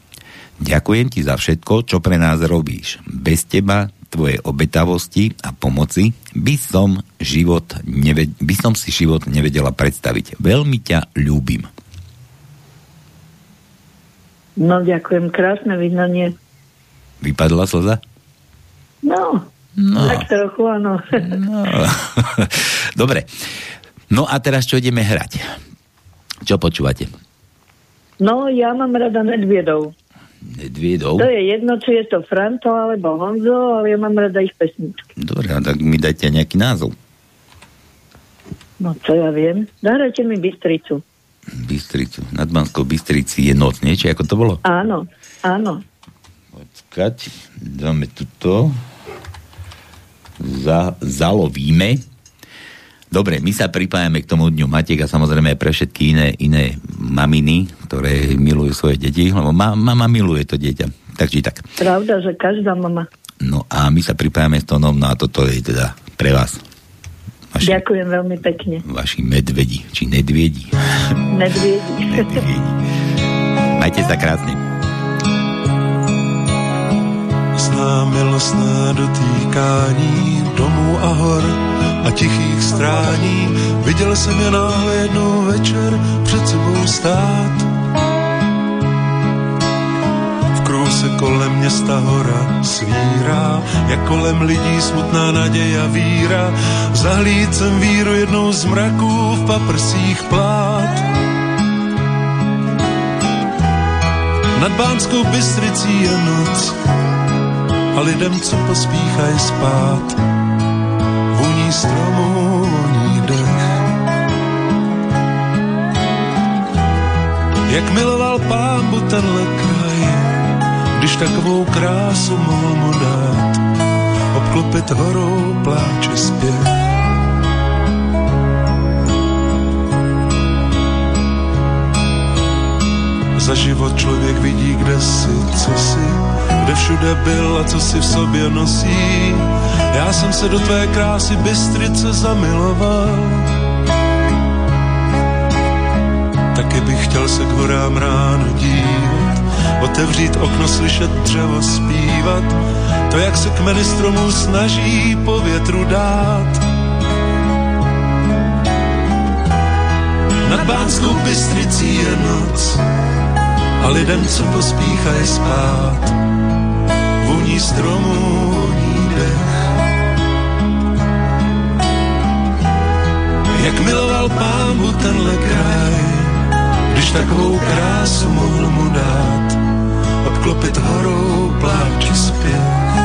Ďakujem ti za všetko, čo pre nás robíš. Bez teba, tvojej obetavosti a pomoci by som, život neved- by som si život nevedela predstaviť. Veľmi ťa ľúbim. No, ďakujem, krásne vyznanie. Vypadla slza? No, No. tak trochu, áno. No. Dobre. No a teraz čo ideme hrať? Čo počúvate? No, ja mám rada medviedov. Nedviedov? To je jedno, či je to Franto alebo Honzo, ale ja mám rada ich pesničky. Dobre, a tak mi dajte nejaký názov. No, čo ja viem. Zahrajte mi Bystricu. Bystricu. Nad Banskou Bystrici je noc, nie? Či ako to bolo? Áno, áno. Počkať, dáme tuto. Za, zalovíme. Dobre, my sa pripájame k tomu dňu Matiek a samozrejme aj pre všetky iné, iné maminy, ktoré milujú svoje deti, lebo ma, mama miluje to dieťa. Tak či tak. Pravda, že každá mama. No a my sa pripájame s tónom, no a toto je teda pre vás. Vaši, Ďakujem veľmi pekne. vaši medvedi, či nedviedi. Medviedi. Medviedi. Majte sa krásne. Znám milostné dotýkání domů a hor a tichých strání. Viděl jsem je náhle jednou večer před sebou stát. Krůse kolem města hora svírá, jak kolem lidí smutná naděje a víra. Zahlíd jsem víru jednou z mraků v paprsích plát. Nad Bánskou Bystricí je noc, a lidem, co pospíchají spát, voní stromů, voní dech. Jak miloval pámbu tenhle kraj, když takovou krásu mohl mu dát, obklopit horou pláče zpěv. Za život člověk vidí, kde si, co si, kde všude byl a co si v sobě nosí. Já jsem se do tvé krásy Bystrice zamiloval. Taky bych chtěl se k horám ráno dívat, otevřít okno, slyšet dřevo zpívat, to, jak se kmeny stromů snaží po větru dát. Nad Bánskou Bystricí je noc a lidem, co pospíchají spát, voní stromů, voní dech. Jak miloval pámu tenhle kraj, když takovou krásu mohl mu dát, obklopit horou pláči zpěv.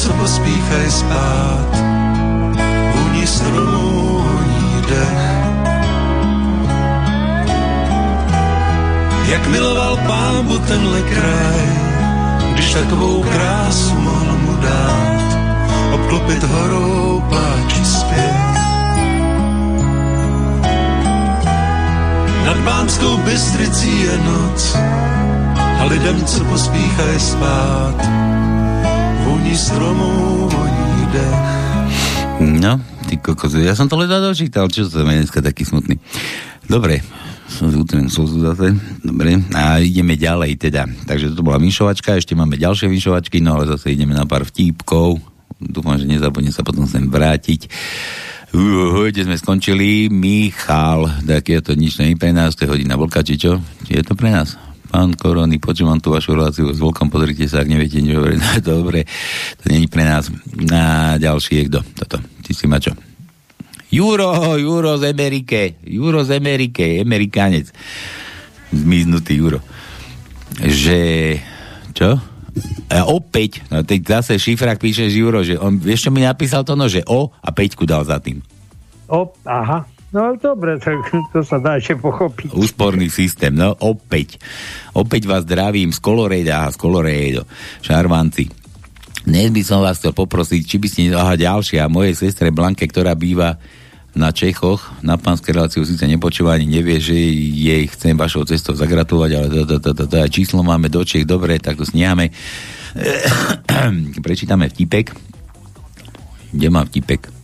Co pospíchají spát, vůní stromů, voní dech. Jak miloval pámbu tenhle kraj, když takovou krásu mohl mu dát, obklopit horou pláči zpěv. Nad Bánskou Bystricí je noc a lidem, co pospíchají spát, voní stromů, voní. No, ty kokos, ja som to ledva dočítal, čo to je dneska taký smutný. Dobre, som zútren slzu zase. Dobre, a ideme ďalej teda. Takže to bola vyšovačka, ešte máme ďalšie vyšovačky, no ale zase ideme na pár vtípkov. Dúfam, že nezabudne sa potom sem vrátiť. Uh, kde sme skončili? Michal, tak je to nič není pre nás, to je hodina vlka, či čo? Či je to pre nás? Pán Korony, počúvam tú vašu reláciu s Volkom, pozrite sa, ak neviete nič hovoriť. No, dobre, to není pre nás. A ďalší je kto? Toto. Ty si ma čo? Juro, Juro z Amerike. Juro z Amerike, Amerikánec. Zmiznutý Juro. Že... Čo? A opäť, no teď zase šifrák píše Živro, že on, vieš čo mi napísal to, no, že o a peťku dal za tým. O, aha. No dobre, tak to sa dá ešte pochopiť. Úsporný systém, no opäť. Opäť vás zdravím z Kolorejda a z Kolorejdo. Šarvanci. Dnes by som vás chcel poprosiť, či by ste aha, ďalšia, mojej sestre Blanke, ktorá býva na Čechoch, na pánskej reláciu síce nepočúva ani nevie, že jej chcem vašou cestou zagratulovať, ale to, to, to, to, to, číslo máme do Čech, dobre, tak to sniame. Prečítame vtipek. Kde mám vtipek?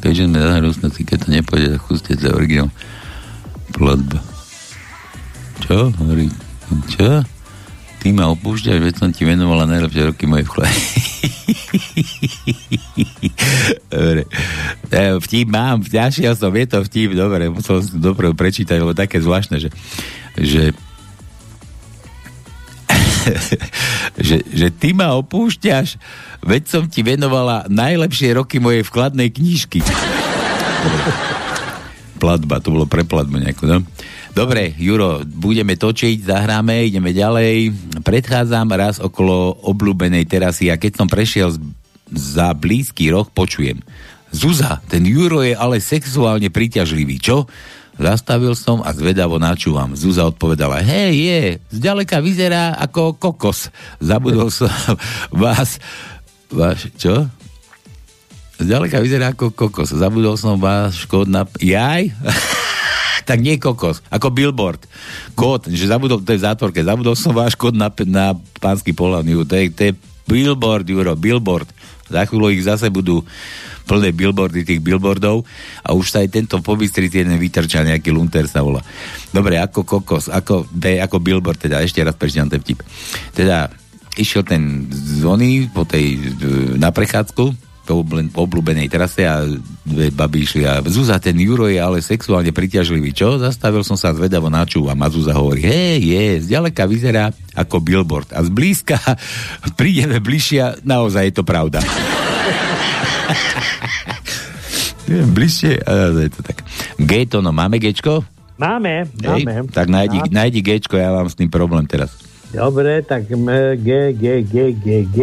Keďže sme zahrústnutí, keď to nepôjde, tak skúste za originál platba. Čo? Hovorí, čo? Ty ma opúšťaš, veď som ti venovala najlepšie roky moje v chlebe. dobre. E, vtip mám, ďalšia som, je to vtip, dobre, musel som dobre prečítať, lebo také zvláštne, že, že že, že ty ma opúšťaš, veď som ti venovala najlepšie roky mojej vkladnej knižky. Platba, to bolo pre platbu nejakú, no? Dobre, Juro, budeme točiť, zahráme, ideme ďalej. Predchádzam raz okolo obľúbenej terasy a keď som prešiel za blízky roh, počujem. Zuza, ten Juro je ale sexuálne príťažlivý, čo? Zastavil som a zvedavo načúvam. Zúza odpovedala, hej, je, zďaleka vyzerá ako kokos. Zabudol som vás, váš, čo? Zďaleka vyzerá ako kokos. Zabudol som váš kód na... Jaj? tak nie kokos, ako billboard. Kód, že zabudol, to je zátvorke, zabudol som váš kód na, na pánsky pohľadný. To je, to je billboard, Juro, billboard. Za chvíľu ich zase budú plné billboardy tých billboardov a už sa aj tento po Bystrici jeden vytrča, nejaký lunter sa volá. Dobre, ako kokos, ako, B, ako billboard, teda ešte raz prečítam ten vtip. Teda išiel ten zvony po tej, na prechádzku, obľúbenej trase a dve baby išli a Zúza, ten Juro je ale sexuálne priťažlivý, čo? Zastavil som sa zvedavo načúvam a Zúza hovorí, hej, je, zďaleka vyzerá ako billboard a zblízka prídeme bližšia, naozaj je to pravda. bližšie, ale je to tak. Gejto, no máme Gečko? Máme, Hej, máme. Tak nájdi, máme. nájdi Gečko, ja mám s tým problém teraz. Dobre, tak G, G, G, G, G.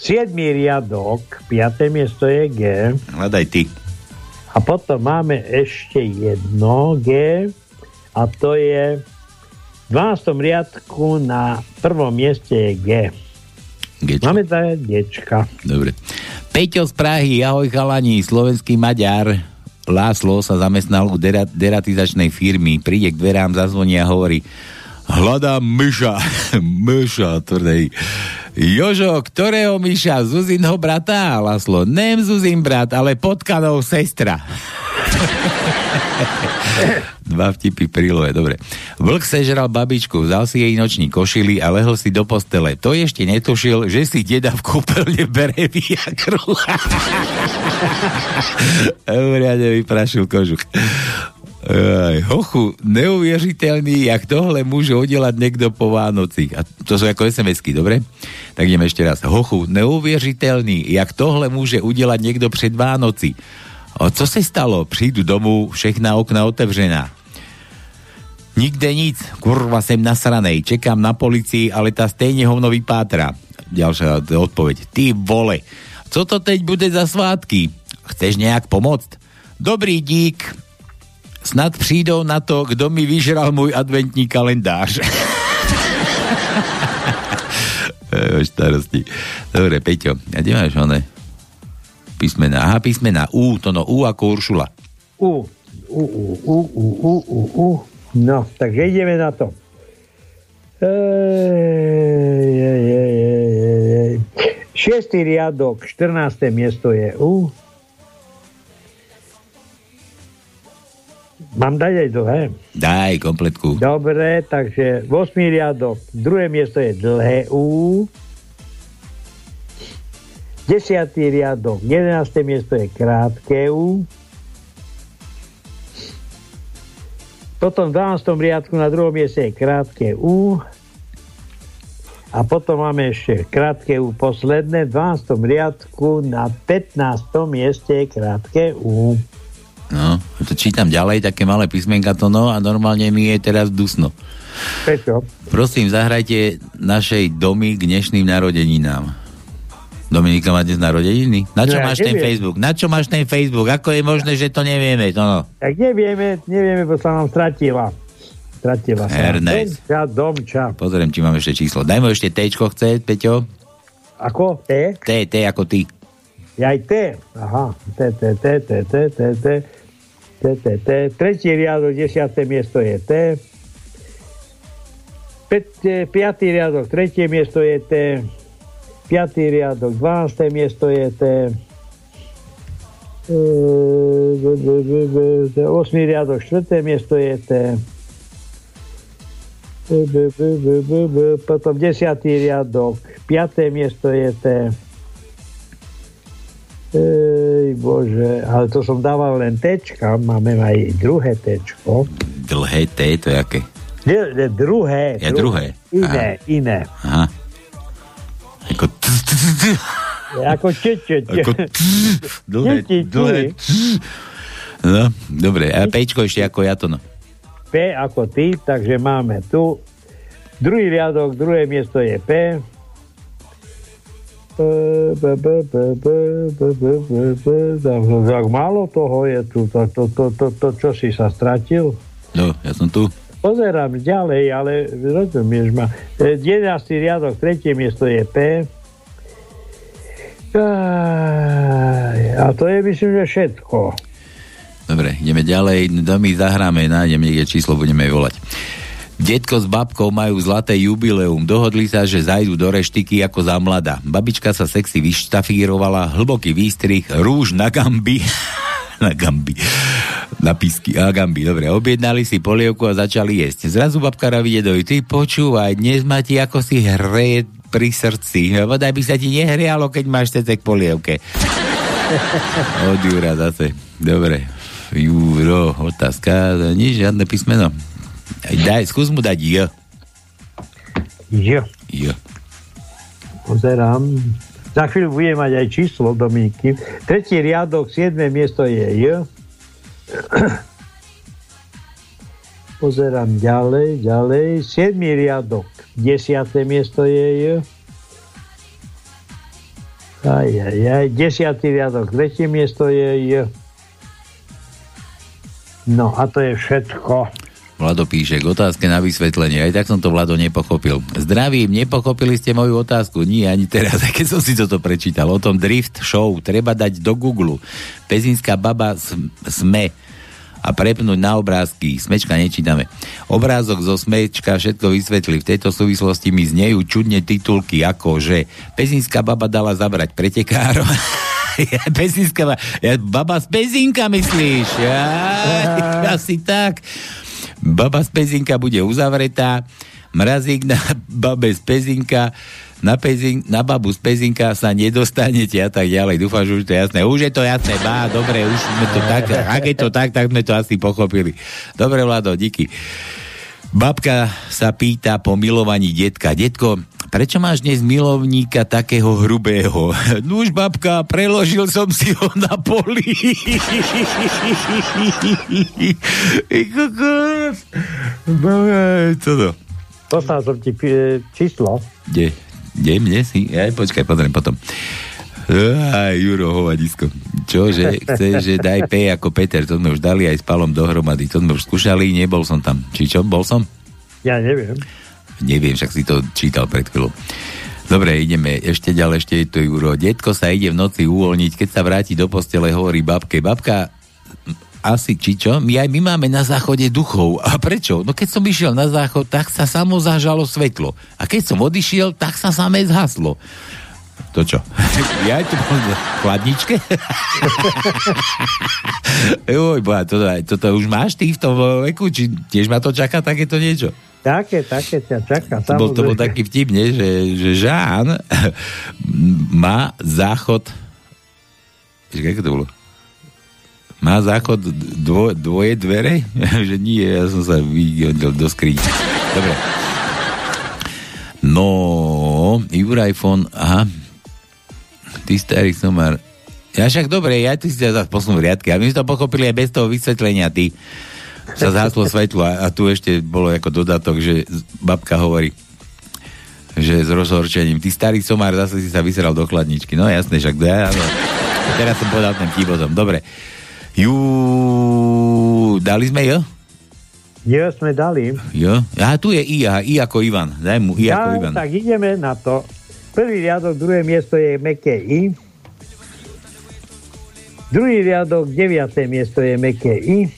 7. riadok, 5. miesto je G. Hľadaj ty. A potom máme ešte jedno G a to je v 12. riadku na prvom mieste je G. Gečko. Máme teda Gčka. Dobre. Peťo z Prahy, ahoj chalani, slovenský Maďar. Láslo sa zamestnal u derat, deratizačnej firmy. Príde k dverám, zazvoní a hovorí hľadám myša. myša, tvrdej. Jožo, ktorého myša? Zuzinho brata? Laslo, nem Zuzin brat, ale potkanov sestra. Dva vtipy prílohe, dobre. Vlk sežral babičku, vzal si jej noční košily a lehol si do postele. To ešte netušil, že si deda v kúpeľne bere viakru. Uriadne vyprašil kožuch. Aj, hochu, neuvěřitelný, jak tohle môže udelať niekto po Vánoci. A to sú ako SMS-ky, dobre? Tak ideme ešte raz. Hochu, neuvěřitelný, jak tohle môže udelať niekto před Vánoci. A co se stalo? Přijdu domů, všechna okna otevřená. Nikde nic, kurva, sem nasranej. Čekám na policii, ale tá stejne hovno vypátra. Ďalšia odpoveď. Ty vole, co to teď bude za svátky? Chceš nejak pomôcť? Dobrý dík, snad přijdou na to, kdo mi vyžral můj adventní kalendář. starosti. Dobre, Peťo, a kde máš one? Písmena. Aha, písmena U, to no U ako Uršula. U, U, U, U, U, U, U, U. No, takže ideme na to. Ej, ej, ej, ej, ej. Šiestý riadok, 14. miesto je U. Mám dať aj dlhé? Daj, kompletku. Dobre, takže 8. riadok, druhé miesto je dlhé U. 10. riadok, 11. miesto je krátke U. Potom v 12. riadku na druhom mieste je krátke U. A potom máme ešte krátke U posledné. V 12. riadku na 15. mieste je krátke U. No, To čítam ďalej, také malé písmenka to no a normálne mi je teraz dusno. Prečo? Prosím, zahrajte našej domy k dnešným narodeninám. Dominika má dnes narodeniny? Na čo No máš ten neviem. Facebook? Na čo máš ten Facebook? Ako je možné, že to nevieme? To no. Tak nevieme, nevieme, bo sa nám stratila. Stratila sa. Ernest. Domča, domča. Pozriem, či mám ešte číslo. Daj mu ešte Tčko, chce, Peťo? Ako? T? T, T ako ty. Ja aj T. Aha. T, T, T, T, T, T, T. te, te, te. Trzeci riadok, dziesiąte miesto je te. Piąty riadok, trzecie miesto je te. Piąty riadok, dwanaste miesto je te. Osmi yy, riadok, czwarte miesto je te. Yy, potem dziesiąty riadok, piąte miesto je te. Ej, bože, ale to som dával len tečka, máme aj druhé tečko. Dlhé T, to je aké? Nie, nie, druhé. Je druhé. Iné, iné. Aha. Ako t, t. Ako če, če, če. Ako dlhé, dlhé. No, dobre. A Pčko ešte ako ja to no. P ako ty, takže máme tu. Druhý riadok, druhé miesto je P. Tak, málo toho je tu. To, to, to, to, to, čo si sa stratil? No, ja som tu. Pozerám ďalej, ale rozumieš ma. E, 11. riadok, tretie miesto je P. A to je myslím, že všetko. Dobre, ideme ďalej. My zahráme, nájdem niekde číslo, budeme volať. Detko s babkou majú zlaté jubileum. Dohodli sa, že zajdu do reštiky ako za mladá. Babička sa sexy vyštafírovala, hlboký výstrih, rúž na gamby. na gamby. Na písky. A gamby, dobre. Objednali si polievku a začali jesť. Zrazu babka Ravide doj, ty počúvaj, dnes ma ti ako si hreje pri srdci. Vodaj by sa ti nehrialo, keď máš cecek polievke. Od Jura zase. Dobre. Juro, otázka. Nič, žiadne písmeno. Daj, skús mu dať J. Jo. J. Pozerám. Za chvíľu budem mať aj číslo Dominiky. Tretí riadok, siedme miesto je J. Pozerám ďalej, ďalej. Siedmý riadok, desiaté miesto je J. Aj, aj, aj. Desiatý riadok, tretie miesto je J. No a to je všetko. Vlado píše k otázke na vysvetlenie. Aj tak som to, Vlado, nepochopil. Zdravím, nepochopili ste moju otázku. Nie, ani teraz, keď som si toto prečítal. O tom drift show treba dať do Google. Pezinská baba sm- sme a prepnúť na obrázky. Smečka nečítame. Obrázok zo smečka všetko vysvetlí. V tejto súvislosti mi znejú čudne titulky ako, že Pezinská baba dala zabrať pretekárom. Pezinská baba, ja, baba z Pezinka myslíš? Ja, asi tak. Baba z Pezinka bude uzavretá, mrazík na babe z Pezinka, na, pezin, na babu z Pezinka sa nedostanete a tak ďalej. Dúfam, že už to je jasné. Už je to jasné, bá, dobre, už sme to tak, ak je to tak, tak sme to asi pochopili. Dobre, Vlado, díky. Babka sa pýta po milovaní detka. Detko, prečo máš dnes milovníka takého hrubého? Nuž, babka, preložil som si ho na poli. Co to? Poslal som ti e, číslo. Kde? Kde? Mne si? Aj, počkaj, pozriem potom. Aj, Juro, hovadisko. Čo, že chce, že daj P ako Peter, to sme už dali aj s Palom dohromady, to sme už skúšali, nebol som tam. Či čo, bol som? Ja neviem. Neviem, však si to čítal pred chvíľou. Dobre, ideme ešte ďalej, ešte je to Juro. Detko sa ide v noci uvoľniť, keď sa vráti do postele, hovorí babke. Babka, asi či čo? My aj my máme na záchode duchov. A prečo? No keď som išiel na záchod, tak sa samo zažalo svetlo. A keď som odišiel, tak sa samé zhaslo. To čo? Ja tu v chladničke? Joj, boha, toto, toto už máš ty v tom veku? Či tiež ma to čaká takéto niečo? Také, také ťa čaká. To bol, to bol taký vtip, nie? Že, že Žán má záchod ako to bolo? Má záchod dvo, dvoje dvere? že nie, ja som sa vyhodil do skriň. Dobre. No, Juraj von, aha, ty starý somar, Ja však dobre, ja ty si zase posunul riadky. A my sme to pochopili aj bez toho vysvetlenia, ty sa zhaslo svetlo a, a tu ešte bolo ako dodatok, že babka hovorí, že s rozhorčením, ty starý somár, zase si sa vyseral do chladničky. No jasné, však ja, áno. Teraz som povedal ten tom. Dobre. Jú, dali sme jo? Jo, sme dali. Jo? A tu je I, aha, I ako Ivan. Daj mu I ako Ja, Ivan. tak ideme na to. Prvý riadok, druhé miesto je meké I. Druhý riadok, deviaté miesto je meké I.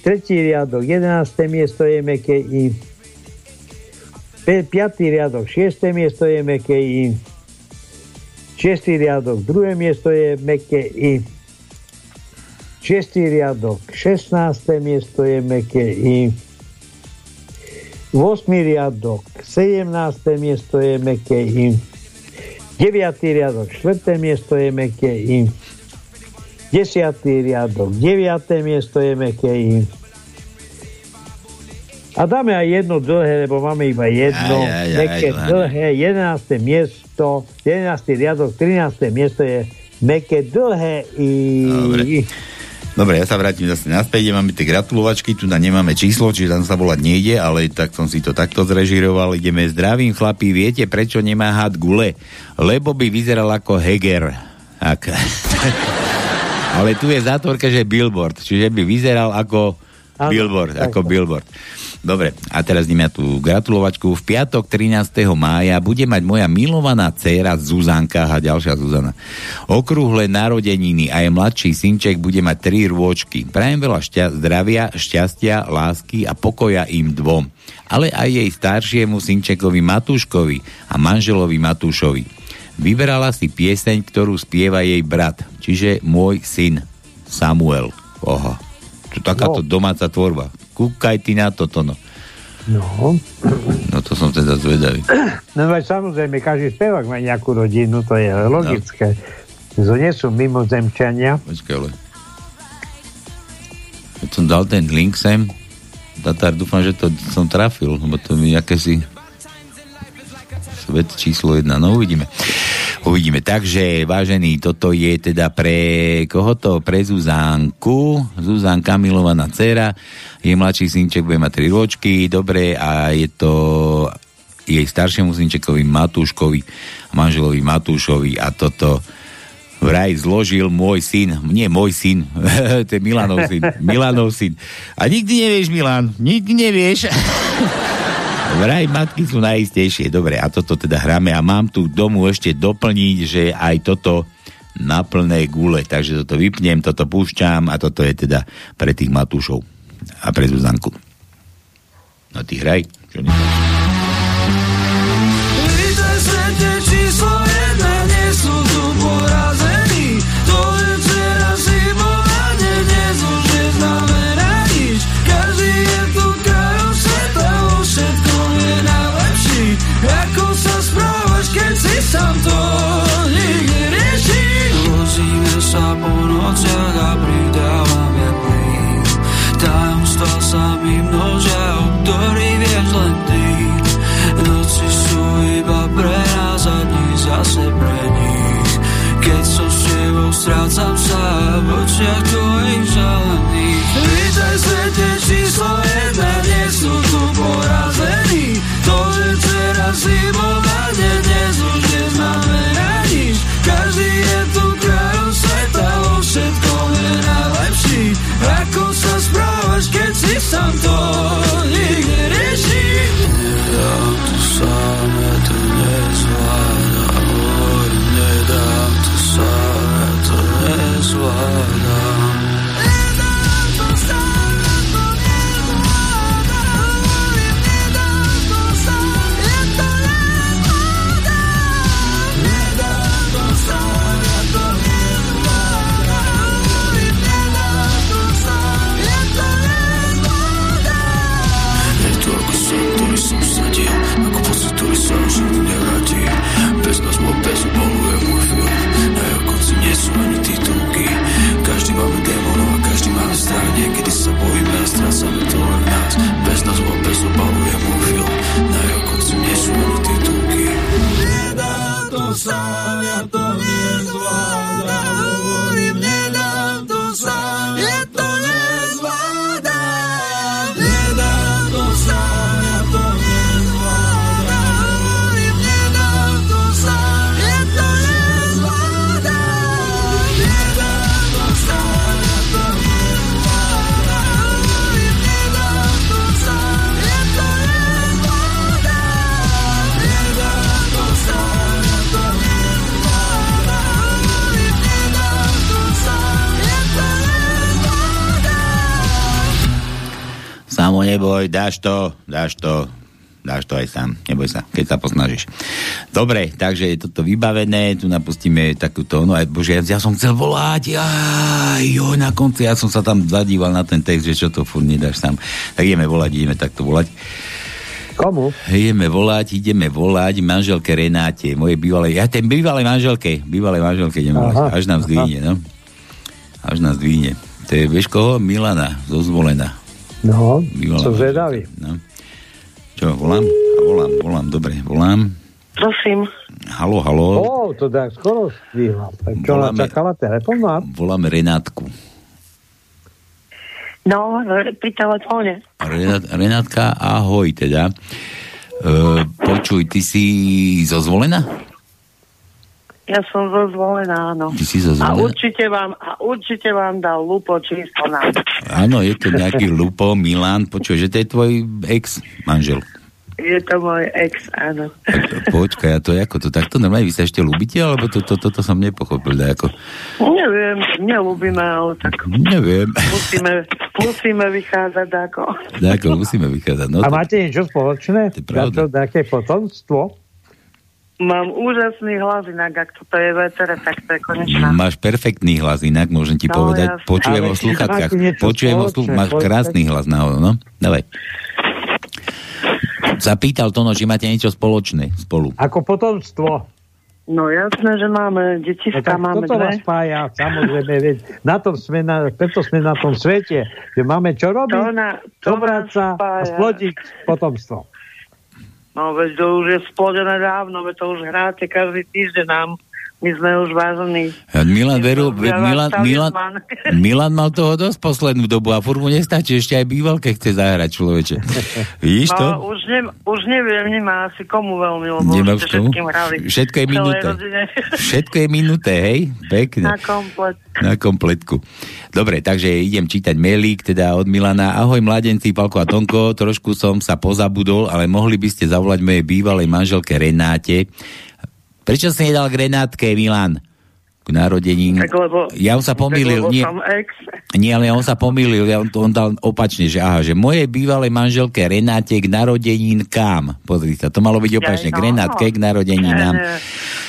Tretí riadok, jedenácté miesto je meké I. Piatý riadok, šiesté miesto je meké I. Šiestý riadok, druhé miesto je meké I. Šiestý riadok, 16. miesto je meké I. 8. riadok, 17. miesto je meké I. 9. riadok, 4. miesto je meké I. 10. riadok, 9. miesto je meké I. A dáme aj jedno dlhé, lebo máme iba jedno. Aj, aj, aj, meké dlhé, 11. miesto, 11. riadok, 13. miesto je meké dlhé I. Dobre. Dobre, ja sa vrátim zase naspäť, máme tie gratulovačky, tu na nemáme číslo, čiže tam sa volať nejde, ale tak som si to takto zrežiroval. Ideme zdravím chlapí, viete prečo nemá had gule? Lebo by vyzeral ako Heger. Ak. ale tu je zátvorka, že billboard, čiže by vyzeral ako Áno, billboard, tak, ako tak. billboard. Dobre, a teraz ideme ja tú gratulovačku. V piatok 13. mája bude mať moja milovaná dcéra Zuzanka a ďalšia Zuzana. Okrúhle narodeniny a jej mladší synček bude mať tri rôčky. Prajem veľa šťa- zdravia, šťastia, lásky a pokoja im dvom. Ale aj jej staršiemu synčekovi Matúškovi a manželovi Matúšovi. Vyberala si pieseň, ktorú spieva jej brat, čiže môj syn Samuel. Oha, to takáto domáca tvorba. Kúkaj ty na toto, no. No. No to som teda zvedavý. No veď samozrejme, každý spevák má nejakú rodinu, to je logické. To nie sú mimozemčania. Počkaj, ale... Keď som dal ten link sem, Tatar, dúfam, že to som trafil, lebo to mi si svet číslo jedna. No uvidíme. Uvidíme. Takže, vážený, toto je teda pre koho to? Pre Zuzánku. Zuzánka, milovaná dcera. Jej mladší synček bude mať 3 ročky. Dobre, a je to jej staršiemu synčekovi Matúškovi, manželovi Matúšovi a toto vraj zložil môj syn, nie môj syn, to je Milanov syn, Milanov syn. A nikdy nevieš, Milan, nikdy nevieš. Vraj matky sú najistejšie. Dobre, a toto teda hráme a mám tu domu ešte doplniť, že aj toto na plné gule, takže toto vypnem, toto púšťam a toto je teda pre tých Matúšov a pre Zuzanku. No ty hraj. Čo nie? Strácam sa v očiach neboj, dáš to, dáš to, dáš to aj sám, neboj sa, keď sa posnažíš. Dobre, takže je toto vybavené, tu napustíme takúto, no aj bože, ja, ja som chcel volať, aj, jo, na konci, ja som sa tam zadíval na ten text, že čo to furt nedáš sám. Tak ideme volať, ideme takto volať. Komu? Ideme volať, ideme volať manželke Renáte, mojej bývalej, ja ten bývalej manželke, bývalej manželke ideme volať, až nám zdvihne, no. Až nás zdvihne. To je, vieš koho? Milana, zozvolená. No, Bývalá som zvedavý. No. Čo, volám? A volám, volám, dobre, volám. Prosím. Halo, halo. Ó, to tak skoro stvihla. Tak čo Voláme- čakala telefonát? Voláme Renátku. No, pri telefóne. Renát, Renátka, ahoj teda. E, počuj, ty si zozvolená? Ja som zozvolená, áno. Ty si A zozvolená? určite vám, a určite vám dal lupo číslo na... Áno, je to nejaký Lupo, Milan, počuj, že to je tvoj ex-manžel. Je to môj ex, áno. Počkaj, a to je ako to takto? Normálne vy sa ešte ľúbite, alebo to, to, to, to som nepochopil, ako? Neviem, nelúbime, ale tak Neviem. musíme, musíme vychádzať ako. Ako musíme vychádzať. No, A to, máte niečo spoločné? To je pravda. Na to nejaké potomstvo? Mám úžasný hlas, inak ak toto je vetere, tak to je konečná. máš perfektný hlas, inak môžem ti No, povedať. jasne. Počujem Ale o sluchatkách. Počujem o sluch... Máš krásny hlas naozaj, no? Dávaj. Zapýtal to, no, či máte niečo spoločné spolu. Ako potomstvo. No jasné, že máme No detička, tak máme toto vás dve. spája, samozrejme, veď na tom sme, na, preto sme na tom svete, že máme čo robiť, To na- to dobrať nás sa a spája. splodiť potomstvo. No veď to už je splodené dávno, veď to už hráte každý týždeň nám. My sme už vážení. Milan, veru, Milan. Milan, Milan mal toho dosť poslednú dobu a furt mu nestačí, ešte aj bývalke chce zahrať človeče. Vidíš to? No, už, ne, už neviem, nemá asi komu veľmi, lebo Nemá už všetkým hrali. Všetko je minuté. Všetko je minuté, hej? Pekne. Na komplet. Na kompletku. Dobre, takže idem čítať mailík, teda od Milana. Ahoj mladenci, Palko a Tonko, trošku som sa pozabudol, ale mohli by ste zavolať mojej bývalej manželke Renáte. Prečo si nedal k Renátke, Milan? K narodení. Tak lebo, Ja on sa pomýlil, nie, ex. nie, ale on sa pomýlil, ja on, on dal opačne, že aha, že mojej bývalej manželke Renáte k narodenín kam? Pozri sa, to malo byť opačne, Jaj, k no, Renátke no. k narodeninám. Nie.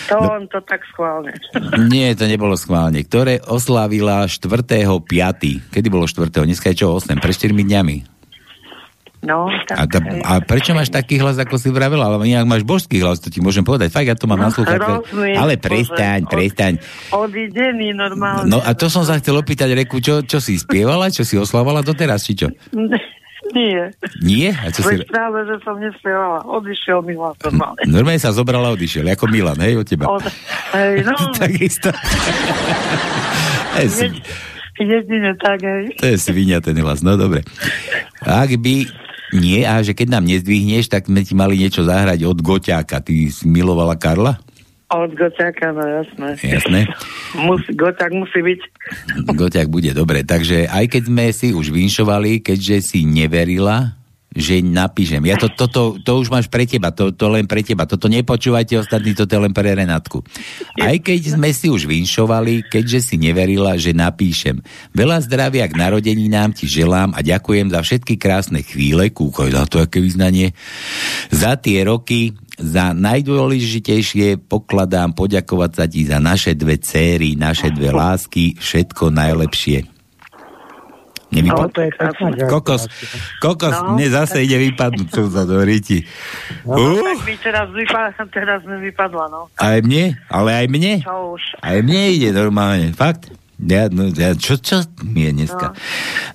To No. on to tak schválne. Nie, to nebolo schválne. Ktoré oslávila 4.5. Kedy bolo 4. Dneska je čo, 8? Pre 4 dňami. No, A, tak... ta, a prečo máš taký hlas, ako si vravela? Ale inak máš božský hlas, to ti môžem povedať. Fakt, ja to mám na No, sluchátke. hrozný, Ale bože, prestaň, od- prestaň. Odidený normálne. No a to som sa chcel opýtať, Reku, čo, čo si spievala, čo si oslávala doteraz, či čo? Nie. Nie? A čo si... Veď práve, že som nespievala. Odišiel mi hlas normálne. Normálne sa zobrala a odišiel, ako Milan, hej, od teba. Od... Hej, no, Takisto. To je, jed, jedine tak, hej. to je svinia ten hlas, no dobre. Ak by nie, a že keď nám nezdvihneš, tak sme ti mali niečo zahrať od Goťáka. Ty milovala Karla? Od Goťaka, no jasné. Jasné. Musí, Goťak musí byť. Goťák bude, dobre. Takže aj keď sme si už vinšovali, keďže si neverila, že napíšem. Ja to, toto, to už máš pre teba, to, to len pre teba. Toto nepočúvajte ostatní, toto je len pre Renátku. Aj keď sme si už vinšovali, keďže si neverila, že napíšem. Veľa zdravia k narodeninám ti želám a ďakujem za všetky krásne chvíle, kúkaj na to, aké vyznanie, za tie roky, za najdôležitejšie pokladám poďakovať sa ti za naše dve céry, naše dve lásky, všetko najlepšie. Nevypad... No, to je pekná Kokos, kokos, No, mne zase ide vypadnúť za do riti. No, Uh, tak mi teraz, vypa- teraz mi vypadla, no. aj mne, ale aj mne. Čo už. Aj mne ide normálne, fakt. Ja, no, ja, čo, čo mi je dneska?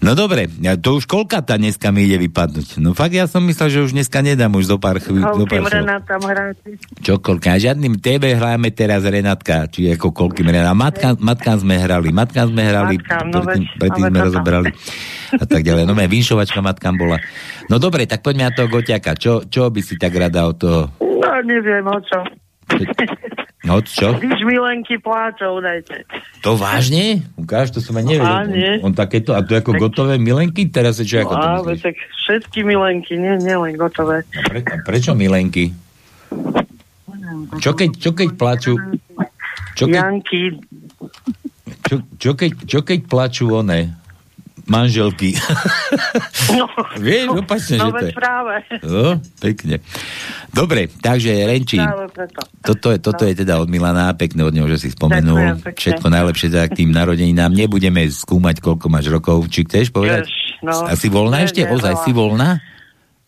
No, no dobre, ja, to už koľkata dneska mi ide vypadnúť. No fakt ja som myslel, že už dneska nedám už zo pár chvíľ. zo Koľkým pár slov. Renát tam hráte? Čokoľko. A žiadnym tebe hráme teraz Renátka, či ako koľkým Renátka. Matka, matkám sme hrali, matkám sme hrali, Matkám, no predtým, predtým sme toto. rozoberali. A tak ďalej. No, moja vinšovačka matkám bola. No dobre, tak poďme na toho Goťaka. Čo, čo by si tak rada od toho? No, neviem o čo. No čo? Když milenky pláčou, dajte. To vážne? Ukáž, to som aj nevedel. A, nie. On, on takéto, a to ako gotové milenky? Teraz je čo, ako to No, myslíš? tak všetky milenky, nie, nie len gotové. A pre, a prečo milenky? Čo keď, čo keď plačú? Čo keď, Janky, čo, čo, keď, čo keď plačú one? Manželky. No, Vieš, opačne, no že to je. práve. No, pekne. Dobre, takže Renči, toto je, toto je teda od Milana, pekné od neho, že si spomenul. Ďakujem. Všetko najlepšie teda k tým narodeninám. Nebudeme skúmať, koľko máš rokov. Či chceš povedať? Jež, no. A si voľná ešte? Ozaj, si voľná?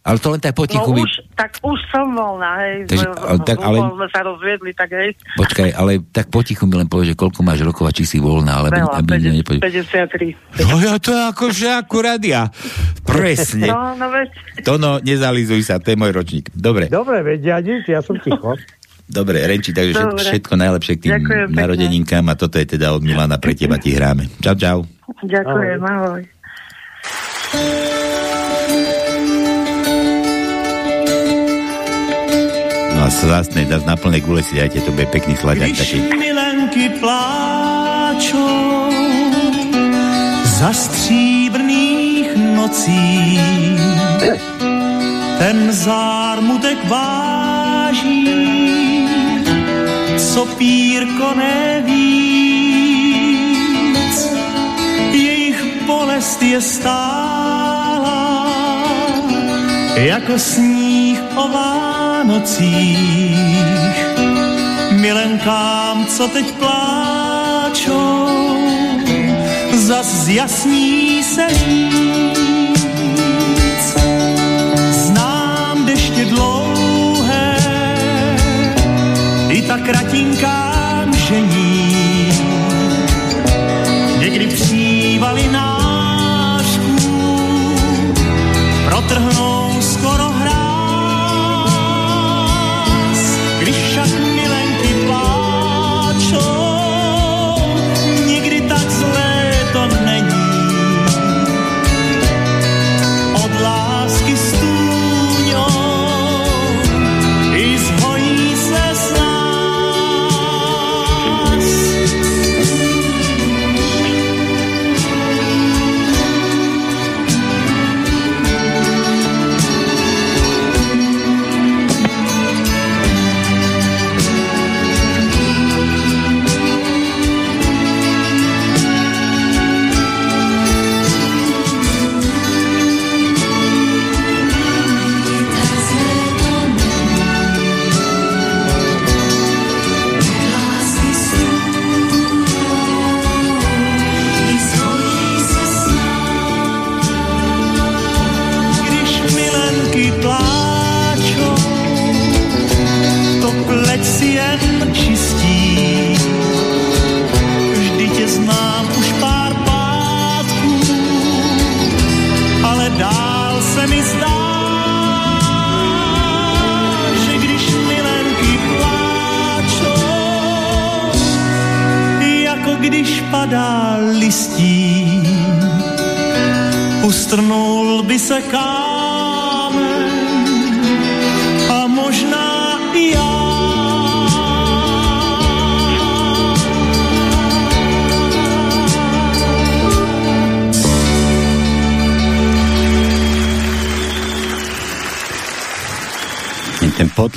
Ale to len tak potichu. No už, tak už som voľná, hej. Takže, ale tak, ale- sme sa rozviedli, tak hej. Počkaj, ale tak potichu mi len povedz, že koľko máš rokov a či si voľná, ale Veľa, aby mne 50, nepovedal. 53. No ja to je akože akurát ja. Presne. No, no veď. To no, nezalizuj sa, to je môj ročník. Dobre, Dobre, vedia nič, ja som ticho. dobre, Renči, takže všetko, Dobre. všetko najlepšie k tým Ďakujem narodeninkám a toto je teda od Milana pre teba, ti hráme. Čau, čau. Ďakujem, ahoj. No a zásne, dá na plné gule si dajte, to bude pekný Když taký. milenky pláčou za stříbrných nocí, ten zármutek váží, co pírko nevíc. Jejich bolest je stála, jako sníh o Vánocích. Milenkám, co teď pláčou, zas zjasní se říct. Znám deště dlouhé, i ta kratinká mžení. Někdy přívaly nářků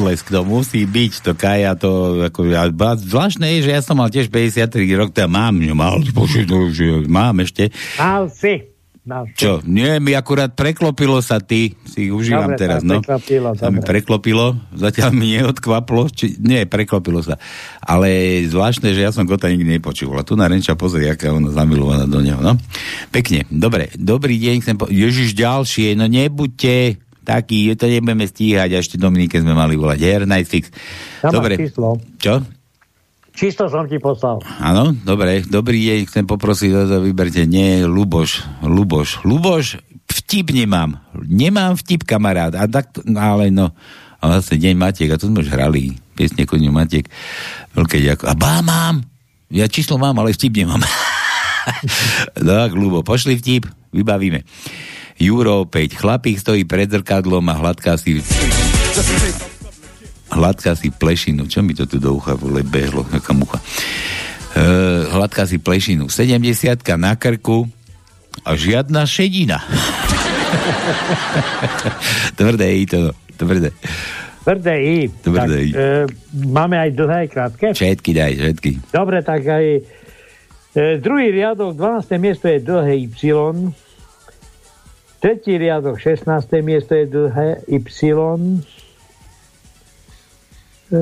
potlesk, to musí byť, to kaja, to ako, a zvláštne je, že ja som mal tiež 53 rok, to mám, mal, no, že mám ešte. Mal si. Mal si. Čo? Nie, mi akurát preklopilo sa ty, si ich užívam Dobre, teraz, no. preklopilo, sa mi preklopilo, zatiaľ mi neodkvaplo, či, nie, preklopilo sa. Ale zvláštne, že ja som Gota nikdy nepočul. A tu na Renča pozri, aká ona zamilovaná do neho, no. Pekne, dobre, dobrý deň, chcem po... Ježiš, ďalšie, no nebuďte taký, to nebudeme stíhať, ešte Dominike sme mali volať, her, night fix. Tam máš Dobre, číslo. čo? Číslo som ti poslal. Áno, dobre, dobrý deň, chcem poprosiť, to vyberte, nie, Luboš, Luboš, Luboš, vtip nemám, nemám vtip, kamarát, a tak, to- no, ale no, a zase deň Matiek, a tu sme už hrali, piesne koniu Matiek, veľké ďako, a bá, mám, ja číslo mám, ale vtip nemám. tak, Lubo, pošli vtip, vybavíme. Juro 5, chlapík stojí pred zrkadlom a hladká si hladká si plešinu. Čo mi to tu do ucha vole behlo, aká mucha. E, hladká si plešinu. 70 na krku a žiadna šedina. tvrdé i to, tvrdé. Tvrdé I. Tvrdé tak, I. E, máme aj dlhé, aj krátke? Všetky daj, všetky. Dobre, tak aj e, druhý riadok, 12. miesto je dlhé Y, Tretí riadok, 16. miesto je dlhé Y. E,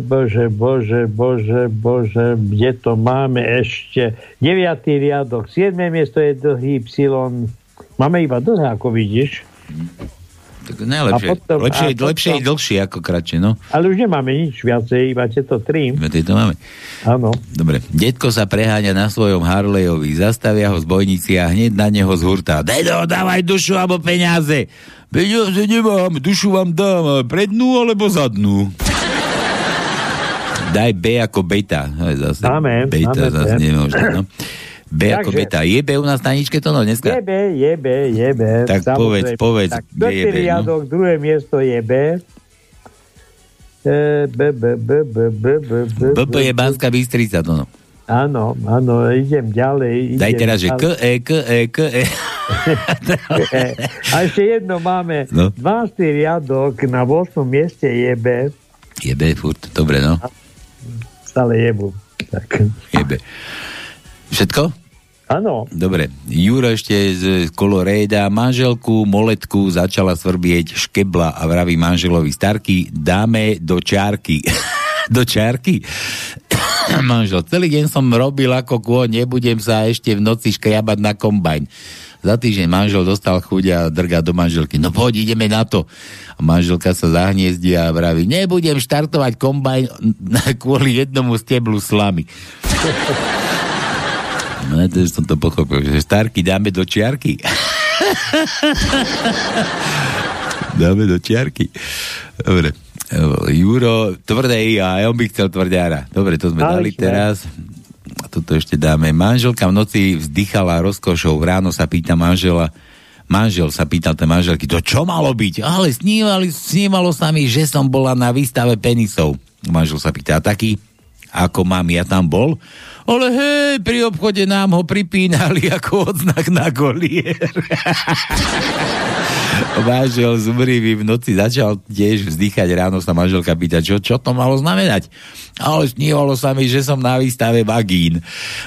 bože, bože, bože, bože, kde to máme ešte? 9. riadok, 7. miesto je dlhý Y. Máme iba dlhé, ako vidíš. Tak najlepšie, A potom- lepšie, a potom- lepšie je dlhšie ako kratšie, no. Ale už nemáme nič viacej, iba tieto tri. Iba tieto máme. Áno. Dobre. Detko sa preháňa na svojom Harleyovi, zastavia ho zbojníci a hneď na neho zhurtá. Dedo, dávaj dušu alebo peniaze. Peniaze nemám, dušu vám dám, prednú alebo zadnú. Daj B ako beta. Zase Máme, beta máme zase B. nemôže, no. B Takže, ako beta. Je B u nás na ničke to no dneska? Je B, je B, je B. Tak samozrejme. povedz, povedz. Tak, kde je B, no? riadok, no? druhé miesto je B. E, BB je Banská Bystrica, to no. Áno, áno, idem ďalej. Idem Daj teraz, že k, e, k, e, k, e. e a ešte jedno máme. No. 12. riadok na 8. mieste je B. Je B, furt, dobre, no. Stále jebu. Tak. Je B. Všetko? Áno. Dobre, Juro ešte z Koloréda manželku Moletku začala svrbieť škebla a vraví manželovi Starky, dáme do čárky. do čárky? Manžel, celý deň som robil ako kôň, nebudem sa ešte v noci škriabať na kombajn. Za týždeň manžel dostal chuť a drga do manželky. No poď, ideme na to. A manželka sa zahniezdí a vraví, nebudem štartovať kombajn kvôli jednomu steblu slamy. No, to som to pochopil, že starky dáme do čiarky. dáme do čiarky. Dobre. Juro, tvrdé I a on by chcel tvrdiara. Dobre, to sme Dali dali teraz. A toto ešte dáme. Manželka v noci vzdychala rozkošou. Ráno sa pýta manžela, manžel sa pýtal tej manželky, to čo malo byť? Ale snívali, snívalo sa mi, že som bola na výstave penisov. Manžel sa pýta, a taký, ako mám, ja tam bol? Ale hej, pri obchode nám ho pripínali ako odznak na golier. Manžel zumrivý v noci začal tiež vzdychať. Ráno sa manželka pýta, čo, čo to malo znamenať. Ale snívalo sa mi, že som na výstave vagín.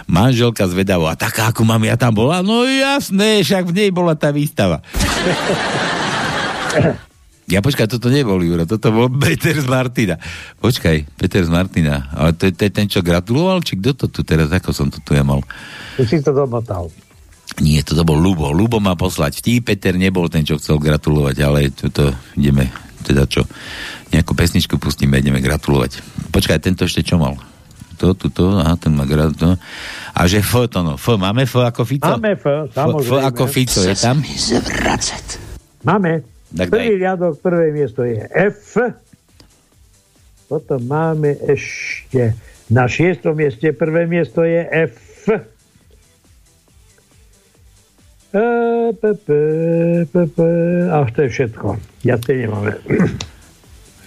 Manželka zvedavo, a taká, ako mám, ja tam bola? No jasné, však v nej bola tá výstava. Ja počkaj, toto nebol Juro, toto bol Peter z Martina. Počkaj, Peter z Martina. Ale to je to je ten, čo gratuloval? Či kto to tu teraz, ako som to tu ja mal? Už si to domotal. Nie, to bol Lubo. Lubo má poslať vtip, Peter nebol ten, čo chcel gratulovať, ale tuto ideme, teda čo, nejakú pesničku pustíme, ideme gratulovať. Počkaj, tento ešte čo mal? To, tu, to, aha, ten má gratulovať. A že F to no, F, máme F ako Fico? Máme F, F, F samozrejme. ako Fico, je tam? Máme. Tak Prvý daj. riadok, prvé miesto je F. Potom máme ešte na šiestom mieste, prvé miesto je F. E, p, p, p, p. A to je všetko. Ja to nemáme.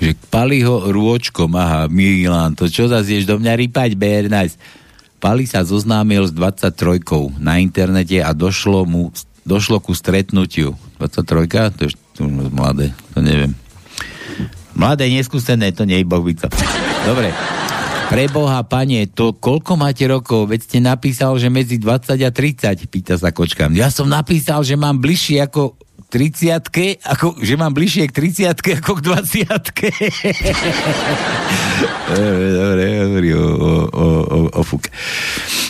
Že pali ho rôčkom, aha, Milan, to čo zase do mňa rýpať, Bernajs? Pali sa zoznámil s 23 na internete a došlo mu došlo ku stretnutiu. 23? To je to mladé, to neviem. Mladé, neskúsené, to nie je bohvica. Dobre. Preboha, pane, to koľko máte rokov? Veď ste napísal, že medzi 20 a 30, pýta sa kočka. Ja som napísal, že mám bližšie ako 30 ako, že mám bližšie k 30 ako k 20 Dobre, hovorí o, o, o, o, o fuk.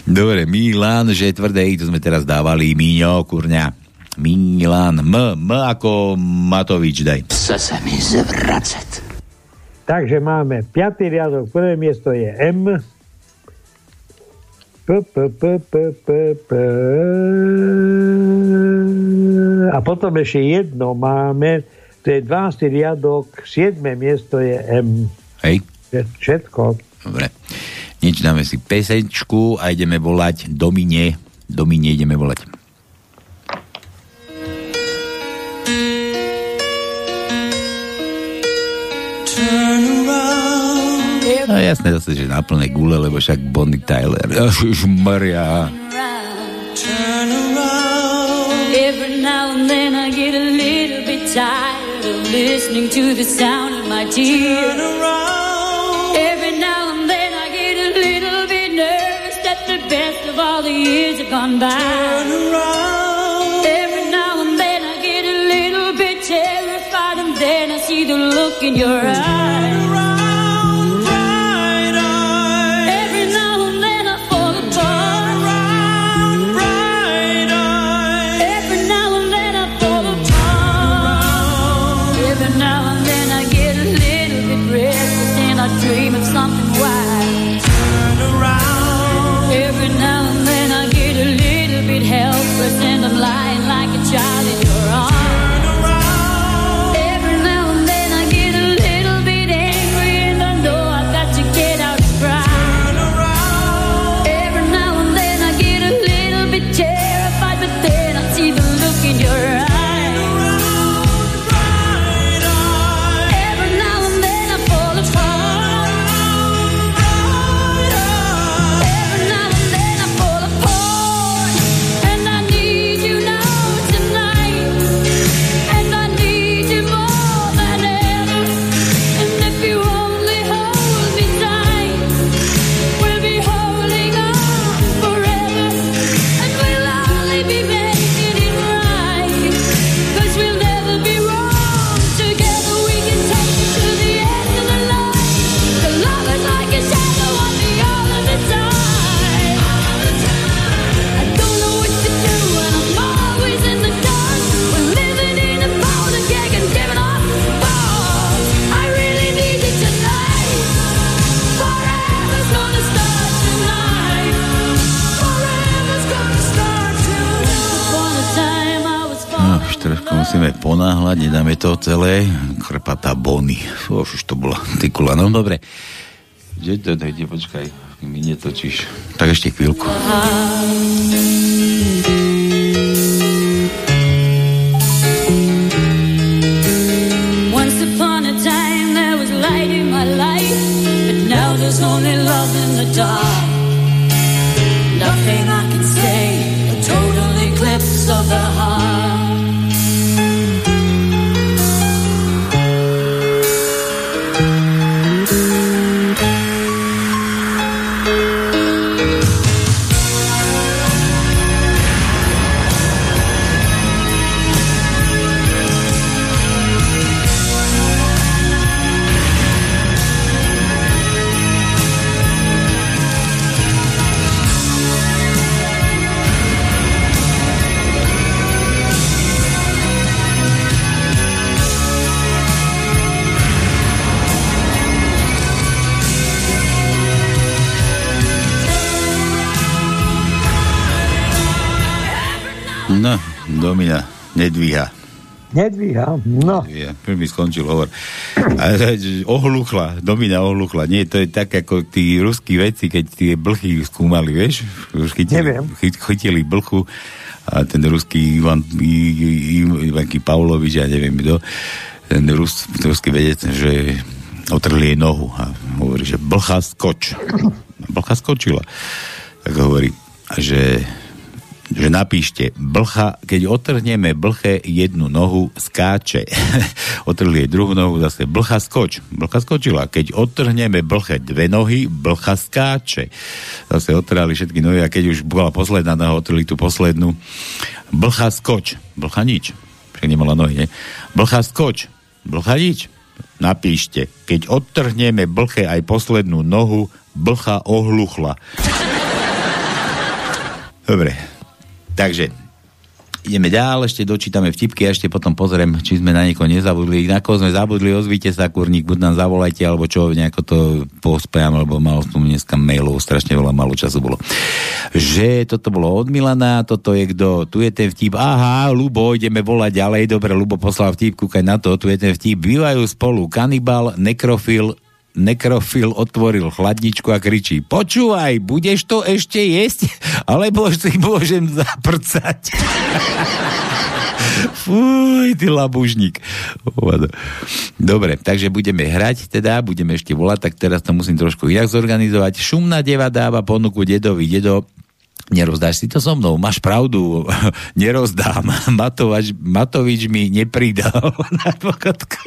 Dobre, Milan, že tvrdé to sme teraz dávali, Míňo, kurňa. Milan, M, M ako Matovič, daj. Chce se mi zvracet. Takže máme piatý riadok, prvé miesto je M. P, p, p, p, p, p. A potom ešte jedno máme, to je 12. riadok, 7. miesto je M. Hej. Všetko. Dobre. Nič dáme si pesečku a ideme volať Domine. Domine ideme volať. No jasné zase, že na plné gule, lebo však Bonnie Tyler. Maria. Turn around. Every now and then I get a little bit tired of listening to the sound of my tears. Turn around. Every now and then I get a little bit nervous that the best of all the years have gone by. Turn around. Every now and then I get a little bit terrified and then I see the look in your eyes. Krpatá Bony. Fú, už to bola tykula. No dobre. Že to dojde, počkaj, mi netočíš. Tak ešte chvíľku. Once upon a time there was light in my life, but now there's only love in the dark. Nothing I can say, a total eclipse of the heart. Nedvíha, no. Ja, mi skončil hovor. A, že ohluchla, Domina ohluchla. Nie, to je tak, ako tí ruskí veci, keď tie blchy skúmali, vieš? Už chytili, chy, chytili blchu a ten ruský Ivan, Ivanky Pavlovič, ja neviem kto, ten rus, ruský vedec, že otrhli jej nohu a hovorí, že blcha skoč. Blcha skočila. Tak hovorí, že že napíšte, blcha, keď otrhneme blche jednu nohu, skáče. Otrhli jej druhú nohu, zase blcha skoč. Blcha skočila. Keď otrhneme blche dve nohy, blcha skáče. Zase otrhali všetky nohy a keď už bola posledná noha, otrhli tú poslednú. Blcha skoč. Blcha nič. Však nemala nohy, ne? Blcha skoč. Blcha nič. Napíšte, keď odtrhneme blche aj poslednú nohu, blcha ohluchla. Dobre, Takže ideme ďalej, ešte dočítame vtipky a ešte potom pozriem, či sme na niekoho nezabudli. Na koho sme zabudli, ozvite sa, kurník, buď nám zavolajte, alebo čo, nejako to pospejam, lebo mal som dneska mailov, strašne veľa malo času bolo. Že toto bolo od Milana, toto je kto, tu je ten vtip, aha, Lubo, ideme volať ďalej, dobre, Lubo poslal vtip, kúkaj na to, tu je ten vtip, bývajú spolu kanibal, nekrofil, nekrofil otvoril chladničku a kričí počúvaj, budeš to ešte jesť? Alebo si môžem zaprcať. Fúj, ty labužník. Dobre, takže budeme hrať, teda budeme ešte volať, tak teraz to musím trošku inak zorganizovať. Šumná deva dáva ponuku dedovi. Dedo, nerozdáš si to so mnou, máš pravdu, nerozdám. Matovač, Matovič mi nepridal na pochodku.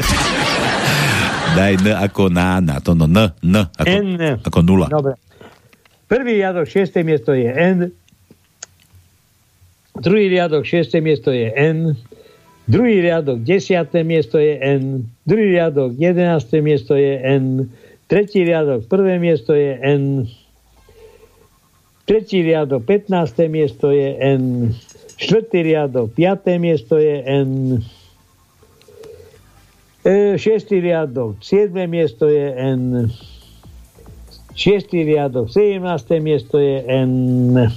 Daj N ako nána, to no N, N ako, N. ako nula. Dobre. Prvý riadok, šiesté miesto je N. Druhý riadok, šiesté miesto je N. Druhý riadok, desiaté miesto je N. Druhý riadok, jedenácté miesto je N. Tretí riadok, prvé miesto je N. Tretí riadok, 15. miesto je N. Štvrtý riadok, 5. miesto je N. E, riadok, 7. miesto je N. Šiestý riadok, 17. miesto je N.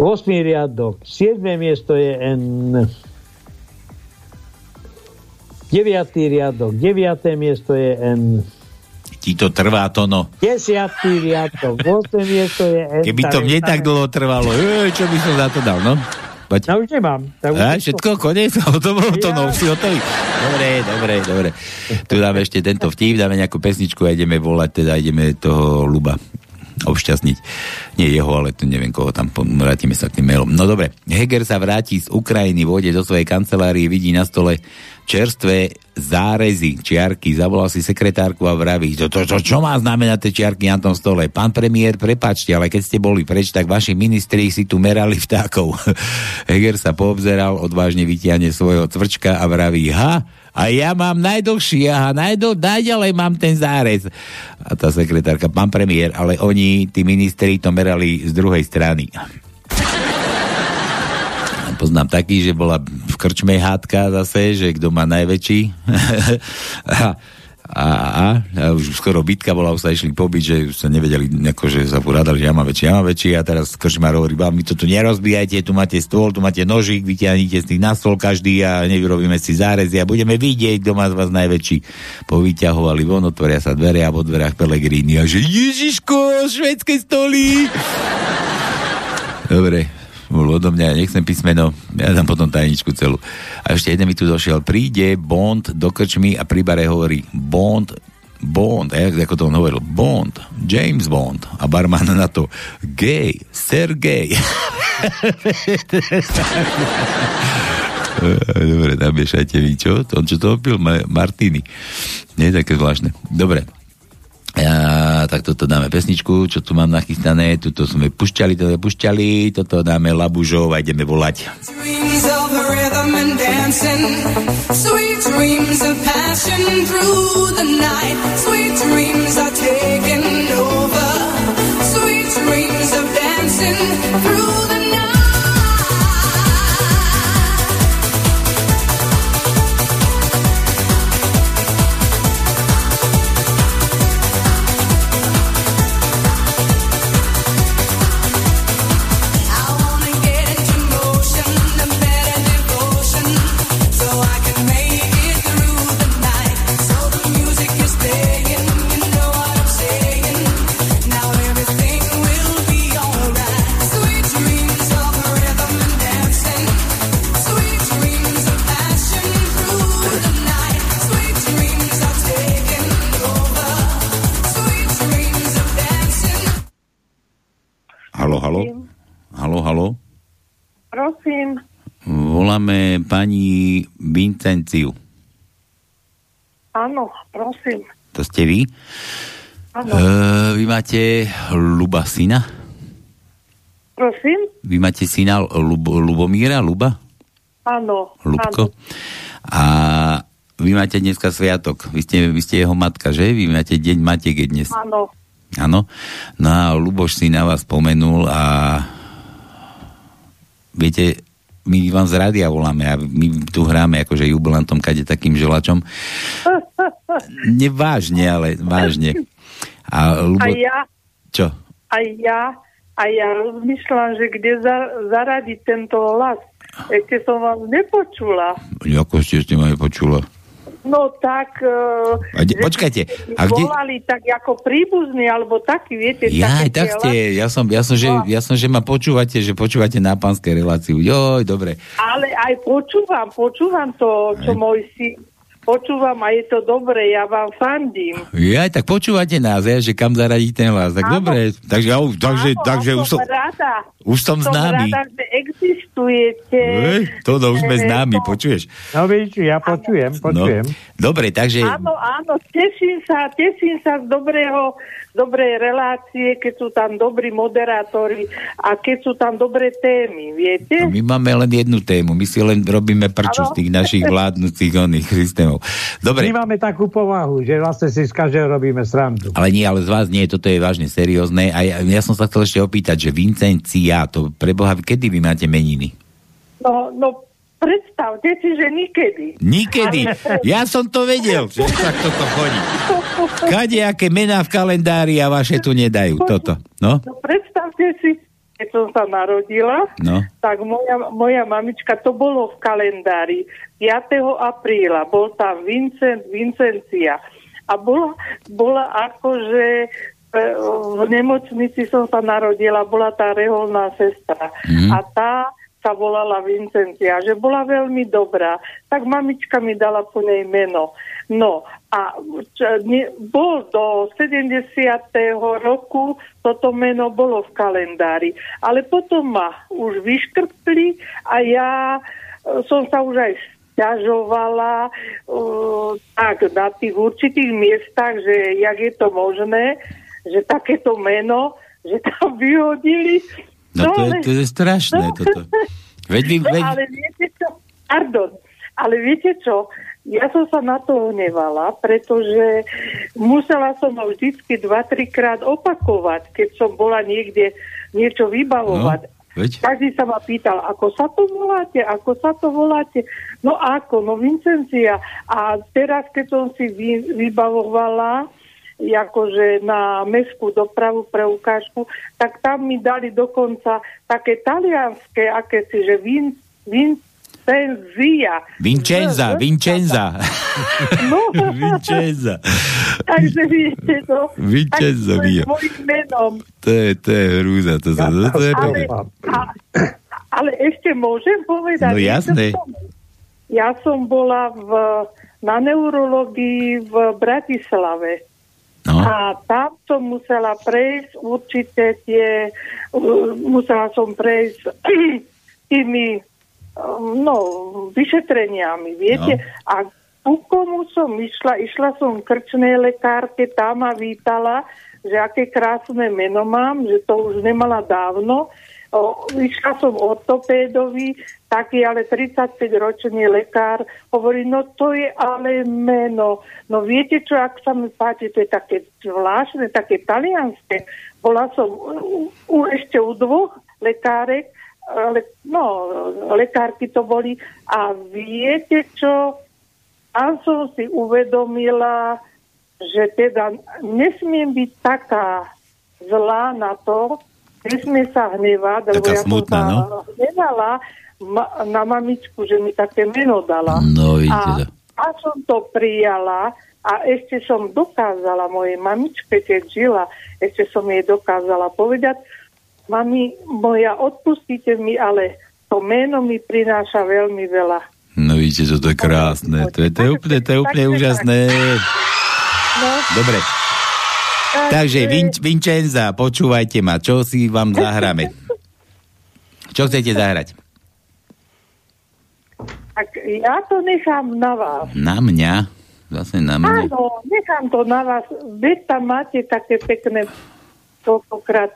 8. riadok, 7. miesto je N. 9. riadok, 9. miesto je N. Ti to trvá to, no. 10. riadok, 8. miesto je N. Keby to mne tak dlho trvalo, čo by som za to dal, no? Poď. Ja už nemám. Ja už A, všetko, koniec, to bolo to, no, si hotový. Dobre, dobre, dobre. Tu dáme ešte tento vtip, dáme nejakú pesničku a ideme volať, teda ideme toho Luba obšťastniť. Nie jeho, ale to neviem koho tam, vrátime sa k tým mailom. No dobre, Heger sa vráti z Ukrajiny, vôjde do svojej kancelárie, vidí na stole čerstvé zárezy, čiarky, zavolal si sekretárku a vraví, to, to, to, čo má znamenať tie čiarky na tom stole? Pán premiér, prepačte, ale keď ste boli preč, tak vaši ministri si tu merali vtákov. Heger sa poobzeral, odvážne vytiahne svojho cvrčka a vraví, ha, a ja mám najdlhší, aha, najdl, najďalej mám ten zárez. A tá sekretárka, pán premiér, ale oni, tí ministri, to merali z druhej strany. Poznám taký, že bola v krčme hádka zase, že kto má najväčší. a, a, a, už skoro bitka bola, už sa išli pobiť, že sa nevedeli, akože sa porádali, že ja mám väčší, ja mám väčší a teraz krčmár hovorí, "Bá, my to tu nerozbijajte, tu máte stôl, tu máte nožík, vyťahnite z tých na stôl každý a nevyrobíme si zárezy a budeme vidieť, kto má z vás najväčší. Povyťahovali von, otvoria sa dvere a vo dverách Pelegrini a že Ježiško, švedské stoly! Dobre, bol odo mňa, nechcem písmeno, ja dám potom tajničku celú. A ešte jeden mi tu došiel, príde Bond do krčmy a pri bare hovorí Bond, Bond, a ako to on hovoril, Bond, James Bond. A barman na to, gay, Sergej. Dobre, namiešajte vy, čo? To, čo to opil? Ma- Martini. Nie také zvláštne. Dobre. Ja, tak toto dáme pesničku, čo tu mám nachystané, tuto sme pušťali, toto pušťali, toto dáme Labužov a ideme volať. Through Halo? Prosím, Voláme pani Vincenciu. áno, prosím. To ste vy? Áno. E, vy máte Luba syna? Prosím? Vy máte syna Lub, Lubomíra? Luba? Áno. Lubko? A vy máte dneska sviatok. Vy ste, vy ste jeho matka, že? Vy máte deň matiek dnes. Áno. Áno. No a Luboš si na vás spomenul a viete, my vám z rádia voláme a my tu hráme akože jubilantom kade takým želačom. Nevážne, ale vážne. A Lubo... A ja, Čo? a ja, a ja rozmýšľam, že kde za, zaradiť tento hlas. Ešte som vás nepočula. Ako ste ste ma nepočula? No tak... Uh, A de- počkajte, a kde- Volali tak ako príbuzní, alebo takí, viete. Ja, také tak ste, ja som, ja som, že, ja som, že ma počúvate, že počúvate na pánskej reláciu. Joj, dobre. Ale aj počúvam, počúvam to, čo môj si počúvam a je to dobre, ja vám fandím. Ja, tak počúvate nás, ja, že kam zaradí ten hlas. Tak Áno. dobre, takže, ja, už- takže, Áno, takže už som... Rada, Už som známy. Som rada, že existujete. Ej, to no, už sme Eh, známi, to- počuješ? No vidíš, ja počujem, počujem. No, dobre, takže... Áno, áno, teším sa, teším sa z dobrého, dobrej relácie, keď sú tam dobrí moderátori a keď sú tam dobré témy, viete? No, my máme len jednu tému, my si len robíme prču z tých našich vládnúcich oných systémov. Dobre, My máme takú povahu, že vlastne si z každého robíme srandu. ale nie, ale z vás nie, toto je vážne seriózne. A ja, ja som sa chcel ešte opýtať, že Vincencia, to preboha, kedy vy máte meniny? No, no, predstavte si, že nikedy. Nikedy. Ja som to vedel, že tak toto chodí. Kade aké mená v kalendári a vaše tu nedajú, toto. No, No, predstavte si, keď som sa narodila, no. tak moja, moja mamička, to bolo v kalendári 5. apríla, bol tam Vincent, Vincencia. A bola, bola akože v nemocnici som sa narodila, bola tá reholná sestra. Mhm. A tá sa volala Vincencia, že bola veľmi dobrá. Tak mamička mi dala po nej meno. No a čo, ne, bol do 70. roku, toto meno bolo v kalendári. Ale potom ma už vyškrtli a ja e, som sa už aj stiažovala uh, tak na tých určitých miestach, že jak je to možné, že takéto meno, že tam vyhodili. No to je, ale- to je strašné, toto. Veď vy, No, veď, ale viete čo? Pardon. Ale viete čo? Ja som sa na to hnevala, pretože musela som ho vždycky dva, trikrát opakovať, keď som bola niekde niečo vybavovať. No, veď. Každý sa ma pýtal, ako sa to voláte, ako sa to voláte. No ako, no Vincencia. A teraz, keď som si vy, vybavovala akože na mestskú dopravu pre ukážku, tak tam mi dali dokonca také talianské, aké si, že Vin, Vincenzia. Vincenza, Vincenza. No, Vincenza. takže viete to. Je mio. menom. To je, to je hrúza, to, to, to, to je Ale, a, ale ešte môžem povedať? No jasné. Ja som bola v, na neurologii v Bratislave. No. A tam som musela prejsť určite tie, uh, musela som prejsť tými um, no, vyšetreniami, viete. No. A ku komu som išla? Išla som k krčnej lekárke, tá ma vítala, že aké krásne meno mám, že to už nemala dávno. O, išla som ortopédovi, taký ale 35-ročný lekár, hovorí, no to je ale meno. No viete čo, ak sa mi páči, to je také zvláštne, také talianské. Bola som u, u, ešte u dvoch lekárek, le, no, lekárky to boli. A viete čo, tam som si uvedomila, že teda nesmiem byť taká zlá na to, nesmie sa hnevať, lebo Taká ja smutná, som sa no. hnevala ma- na mamičku, že mi také meno dala. No, vidíte a, a som to prijala a ešte som dokázala mojej mamičke, keď žila, ešte som jej dokázala povedať, mami moja, odpustíte mi, ale to meno mi prináša veľmi veľa. No vidíte, že to je krásne. To je, to je úplne, to je úplne Takže úžasné. No, Dobre. Takže Vin, Vincenza, počúvajte ma, čo si vám zahráme? Čo chcete zahrať? Tak ja to nechám na vás. Na mňa? Zase na mňa. Áno, nechám to na vás. Veď tam máte také pekné, toľkokrát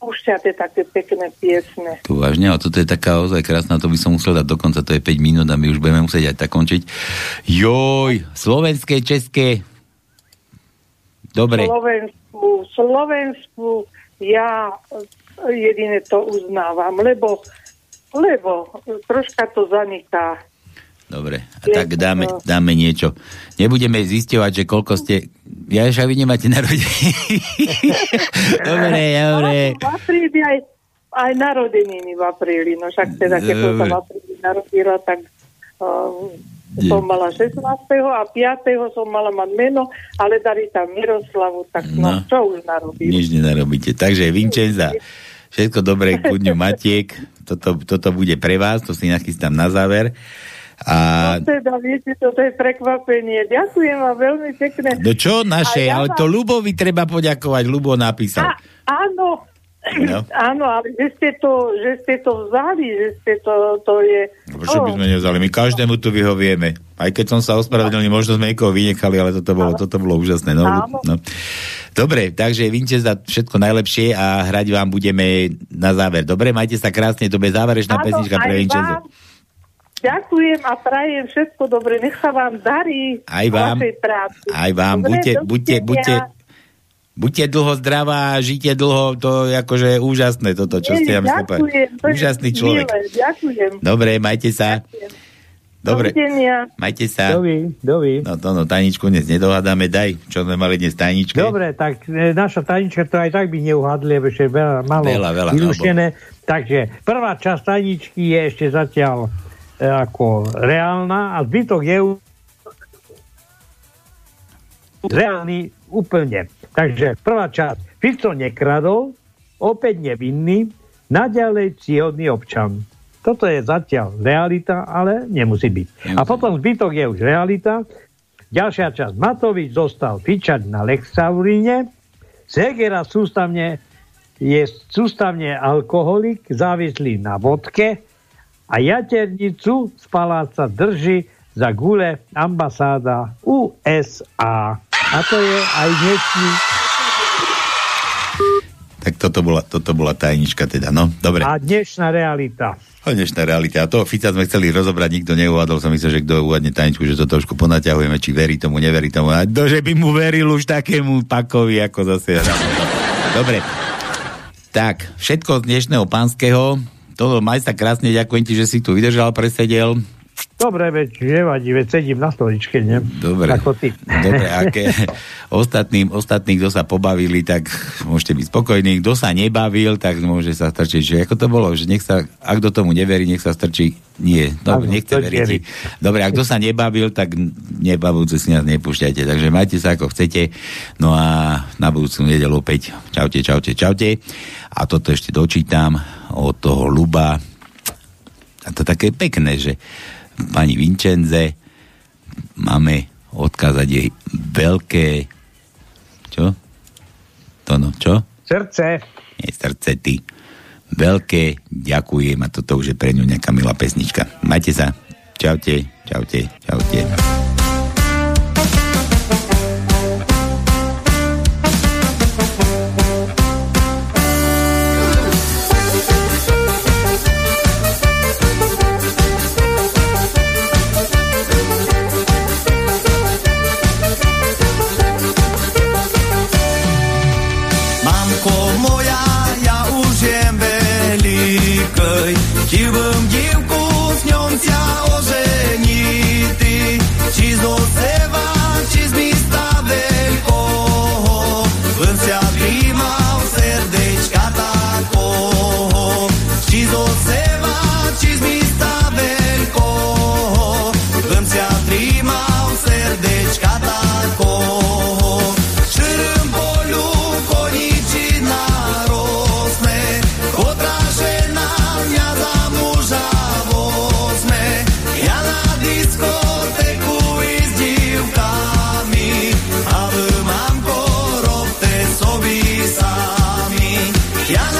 púšťate také pekné piesne. Tu vážne, ale toto je taká ozaj krásna, to by som musel dať dokonca, to je 5 minút a my už budeme musieť aj tak končiť. Joj, slovenské, české. Dobre. Slovensku, Slovensku ja jedine to uznávam, lebo, lebo troška to zaniká. Dobre, a tak dáme, dáme niečo. Nebudeme zisťovať, že koľko ste... Ja však vy nemáte narodeniny. dobre, dobre. Apríli aj, aj narodeniny v apríli, no však teda, keď som sa v apríli narodila, tak uh, som mala 16. a 5. som mala mať meno, ale dali tam Miroslavu, tak no, No. čo už narobím. Nič nenarobíte. Takže Vincenza, všetko dobré dňu Matiek. Toto, toto bude pre vás, to si nachystám na záver. A No teda, viete, toto je prekvapenie. Ďakujem vám veľmi pekne. no čo naše, ja ale vám- to Lubovi treba poďakovať, Lubo napísal. A, áno, No. Áno, ale že ste to, že ste to vzali, že ste to, to je... Prečo by sme nevzali? My každému tu vyhovieme. Aj keď som sa ospravedlnil, možno sme niekoho vynechali, ale toto bolo, toto bolo úžasné. No, no. Dobre, takže Vinčes za všetko najlepšie a hrať vám budeme na záver. Dobre, majte sa krásne, to bude záverečná Áno, pesnička pre vám Ďakujem a prajem všetko dobre. Nech sa vám darí Aj vám. v vašej práci. Aj vám, Dobre, buďte, buďte, buďte, buďte dlho zdravá, žite dlho, to je akože úžasné toto, čo ste nám Ďakujem, Úžasný človek. milé, Ďakujem. Dobre, majte sa. Dobre, Dovidenia. majte sa. Dovi, dovi. No to no, tajničku dnes nedohádame, daj, čo sme mali dnes tajničke. Dobre, tak e, naša tajnička to aj tak by neuhadli, lebo ešte veľa, malo Veľa, veľa, vyluštené. Takže prvá časť tajničky je ešte zatiaľ e, ako reálna a zbytok je u- reálny úplne. Takže prvá časť. Fico nekradol, opäť nevinný, naďalej cíhodný občan. Toto je zatiaľ realita, ale nemusí byť. A potom zbytok je už realita. Ďalšia časť. Matovič dostal fičať na Lexaurine. Segera sústavne je sústavne alkoholik, závislý na vodke a jaternicu z paláca drží za gule ambasáda USA. A to je aj dnešný Tak toto bola, toto bola tajnička teda, no, dobre. a dnešná realita. A dnešná realita. A toho Fica sme chceli rozobrať, nikto neuvádol. Som myslel, že kto uvádne tajničku, že to trošku ponaťahujeme, či verí tomu, neverí tomu. A to, že by mu veril už takému pakovi, ako zase. Dobre. Tak, všetko z dnešného pánskeho. Toto maj sa krásne, ďakujem ti, že si tu vydržal, presedel. Dobre, veď nevadí, veď sedím na stoličke, ne? Dobre. Ako ty. Dobre, aké ostatným, ostatní, kto sa pobavili, tak môžete byť spokojní. Kto sa nebavil, tak môže sa strčiť. Že ako to bolo, že nech sa, ak do tomu neverí, nech sa strčí. Nie, no, nechce veriť. Dobre, ak kto sa nebavil, tak nebavujúce si nás nepúšťajte. Takže majte sa ako chcete. No a na budúcu nedelu opäť. Čaute, čaute, čaute. A toto ešte dočítam od toho Luba. A to také pekné, že pani Vincenze máme odkázať jej veľké čo? To no, čo? Srdce. Nie, srdce ty. Veľké ďakujem a toto už je pre ňu nejaká milá pesnička. Majte sa. Čaute, čaute, čaute. Mamko veľkej, ti bym divku s ňom ťa oženiti, Yeah.